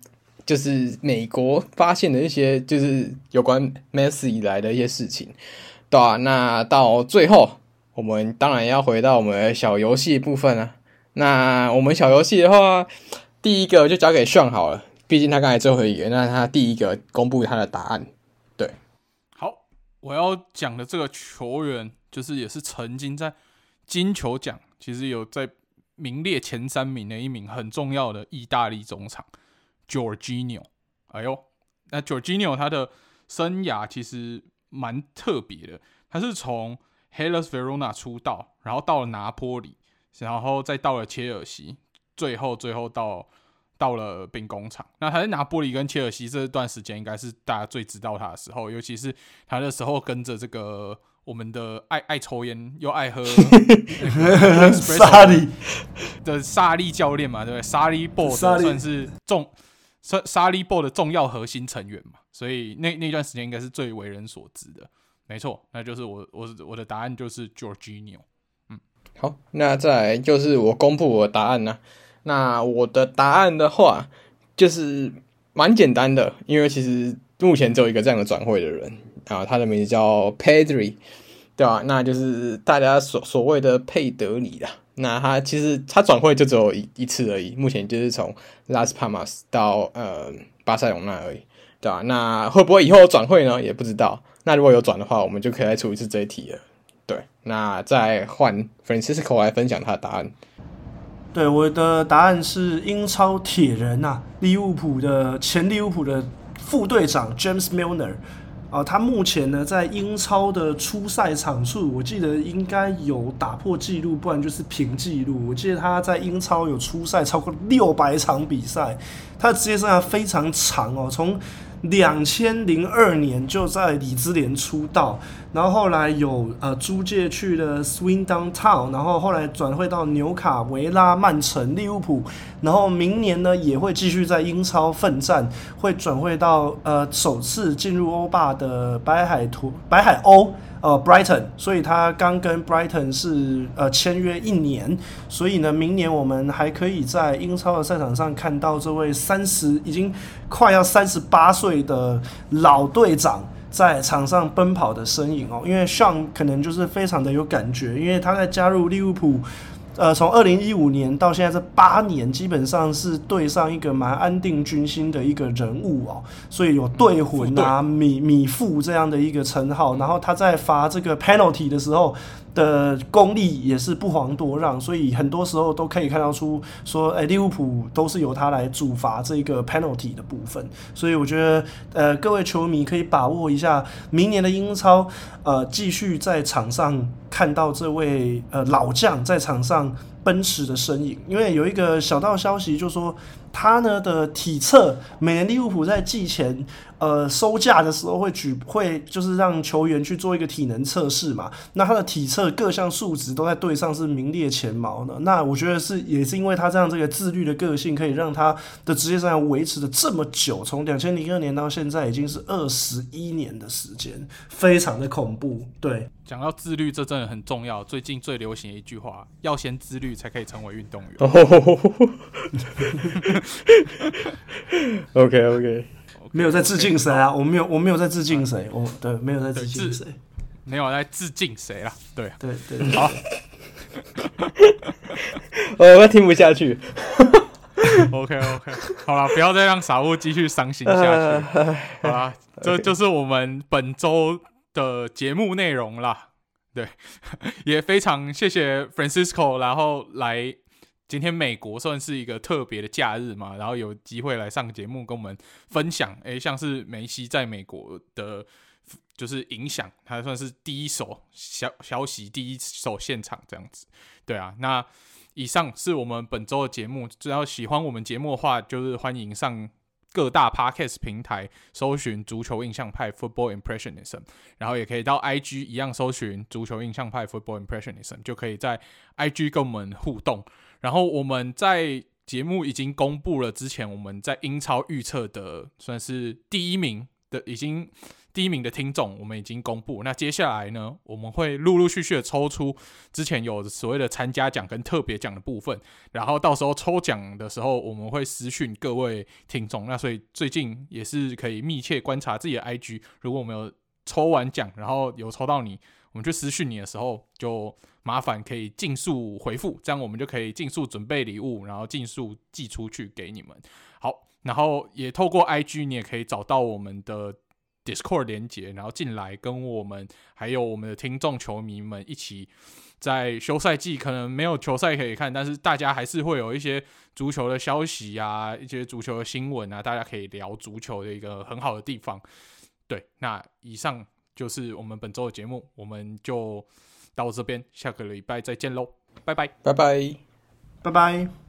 就是美国发现的一些，就是有关 Messi 以来的一些事情，对啊，那到最后，我们当然要回到我们的小游戏部分啊。那我们小游戏的话，第一个就交给炫好了，毕竟他刚才最后一个，那他第一个公布他的答案。对，好，我要讲的这个球员，就是也是曾经在金球奖其实有在名列前三名的一名很重要的意大利中场。Jorginho，哎呦，那 Jorginho 他的生涯其实蛮特别的，他是从 Hellas Verona 出道，然后到了拿坡里，然后再到了切尔西，最后最后到到了兵工厂。那他在拿坡里跟切尔西这段时间，应该是大家最知道他的时候，尤其是他的时候跟着这个我们的爱爱抽烟又爱喝 沙利的沙利教练嘛，对不对？沙利 Ball 算是重。沙沙利波的重要核心成员嘛，所以那那段时间应该是最为人所知的，没错，那就是我我我的答案就是 Georginho。嗯，好，那再来就是我公布我的答案呢。那我的答案的话，就是蛮简单的，因为其实目前只有一个这样的转会的人啊，他的名字叫 Pedri，对吧？那就是大家所所谓的佩德里啦。那他其实他转会就只有一一次而已，目前就是从拉斯帕马斯到呃巴塞隆纳而已，对吧？那会不会以后转会呢？也不知道。那如果有转的话，我们就可以来出一次这一题了。对，那再换 Francisco 来分享他的答案。对，我的答案是英超铁人呐、啊，利物浦的前利物浦的副队长 James Milner。啊，他目前呢在英超的初赛场数，我记得应该有打破纪录，不然就是平纪录。我记得他在英超有初赛超过六百场比赛，他的职业生涯非常长哦，从两千零二年就在里兹联出道，然后后来有呃租借去了 Swindon Town，然后后来转会到纽卡维拉、曼城、利物浦，然后明年呢也会继续在英超奋战，会转会到呃首次进入欧霸的白海图白海鸥。呃，Brighton，所以他刚跟 Brighton 是呃签约一年，所以呢，明年我们还可以在英超的赛场上看到这位三十已经快要三十八岁的老队长在场上奔跑的身影哦。因为 Sean 可能就是非常的有感觉，因为他在加入利物浦。呃，从二零一五年到现在这八年，基本上是对上一个蛮安定军心的一个人物哦，所以有队魂啊、米米父这样的一个称号。然后他在罚这个 penalty 的时候，的功力也是不遑多让，所以很多时候都可以看到出说，哎，利物浦都是由他来主罚这个 penalty 的部分。所以我觉得，呃，各位球迷可以把握一下明年的英超，呃，继续在场上看到这位呃老将在场上奔驰的身影。因为有一个小道消息就说，他呢的体测，每年利物浦在季前。呃，收假的时候会举会就是让球员去做一个体能测试嘛。那他的体测各项数值都在队上是名列前茅的。那我觉得是也是因为他这样这个自律的个性，可以让他的职业生涯维持的这么久，从两千零二年到现在已经是二十一年的时间，非常的恐怖。对，讲到自律，这真的很重要。最近最流行的一句话，要先自律才可以成为运动员。OK OK。没有在致敬谁啊？我没有，我没有在致敬谁。我对，没有在致敬谁，没有在致敬谁啦。对，对，对，好。我我听不下去。OK OK，好了，不要再让傻物继续伤心下去。好啦，这就是我们本周的节目内容啦。对，也非常谢谢 Francisco，然后来。今天美国算是一个特别的假日嘛，然后有机会来上节目跟我们分享，诶，像是梅西在美国的，就是影响，他算是第一手消消息，第一手现场这样子，对啊。那以上是我们本周的节目，只要喜欢我们节目的话，就是欢迎上各大 podcast 平台搜寻足球印象派 Football Impressionism，然后也可以到 IG 一样搜寻足球印象派 Football Impressionism，就可以在 IG 跟我们互动。然后我们在节目已经公布了之前我们在英超预测的算是第一名的，已经第一名的听众，我们已经公布。那接下来呢，我们会陆陆续续的抽出之前有所谓的参加奖跟特别奖的部分，然后到时候抽奖的时候，我们会私讯各位听众。那所以最近也是可以密切观察自己的 IG，如果我们有抽完奖，然后有抽到你，我们去私讯你的时候就。麻烦可以尽速回复，这样我们就可以尽速准备礼物，然后尽速寄出去给你们。好，然后也透过 IG，你也可以找到我们的 Discord 连结，然后进来跟我们还有我们的听众球迷们一起，在休赛季可能没有球赛可以看，但是大家还是会有一些足球的消息啊，一些足球的新闻啊，大家可以聊足球的一个很好的地方。对，那以上就是我们本周的节目，我们就。到这边，下个礼拜再见喽，拜拜，拜拜，拜拜。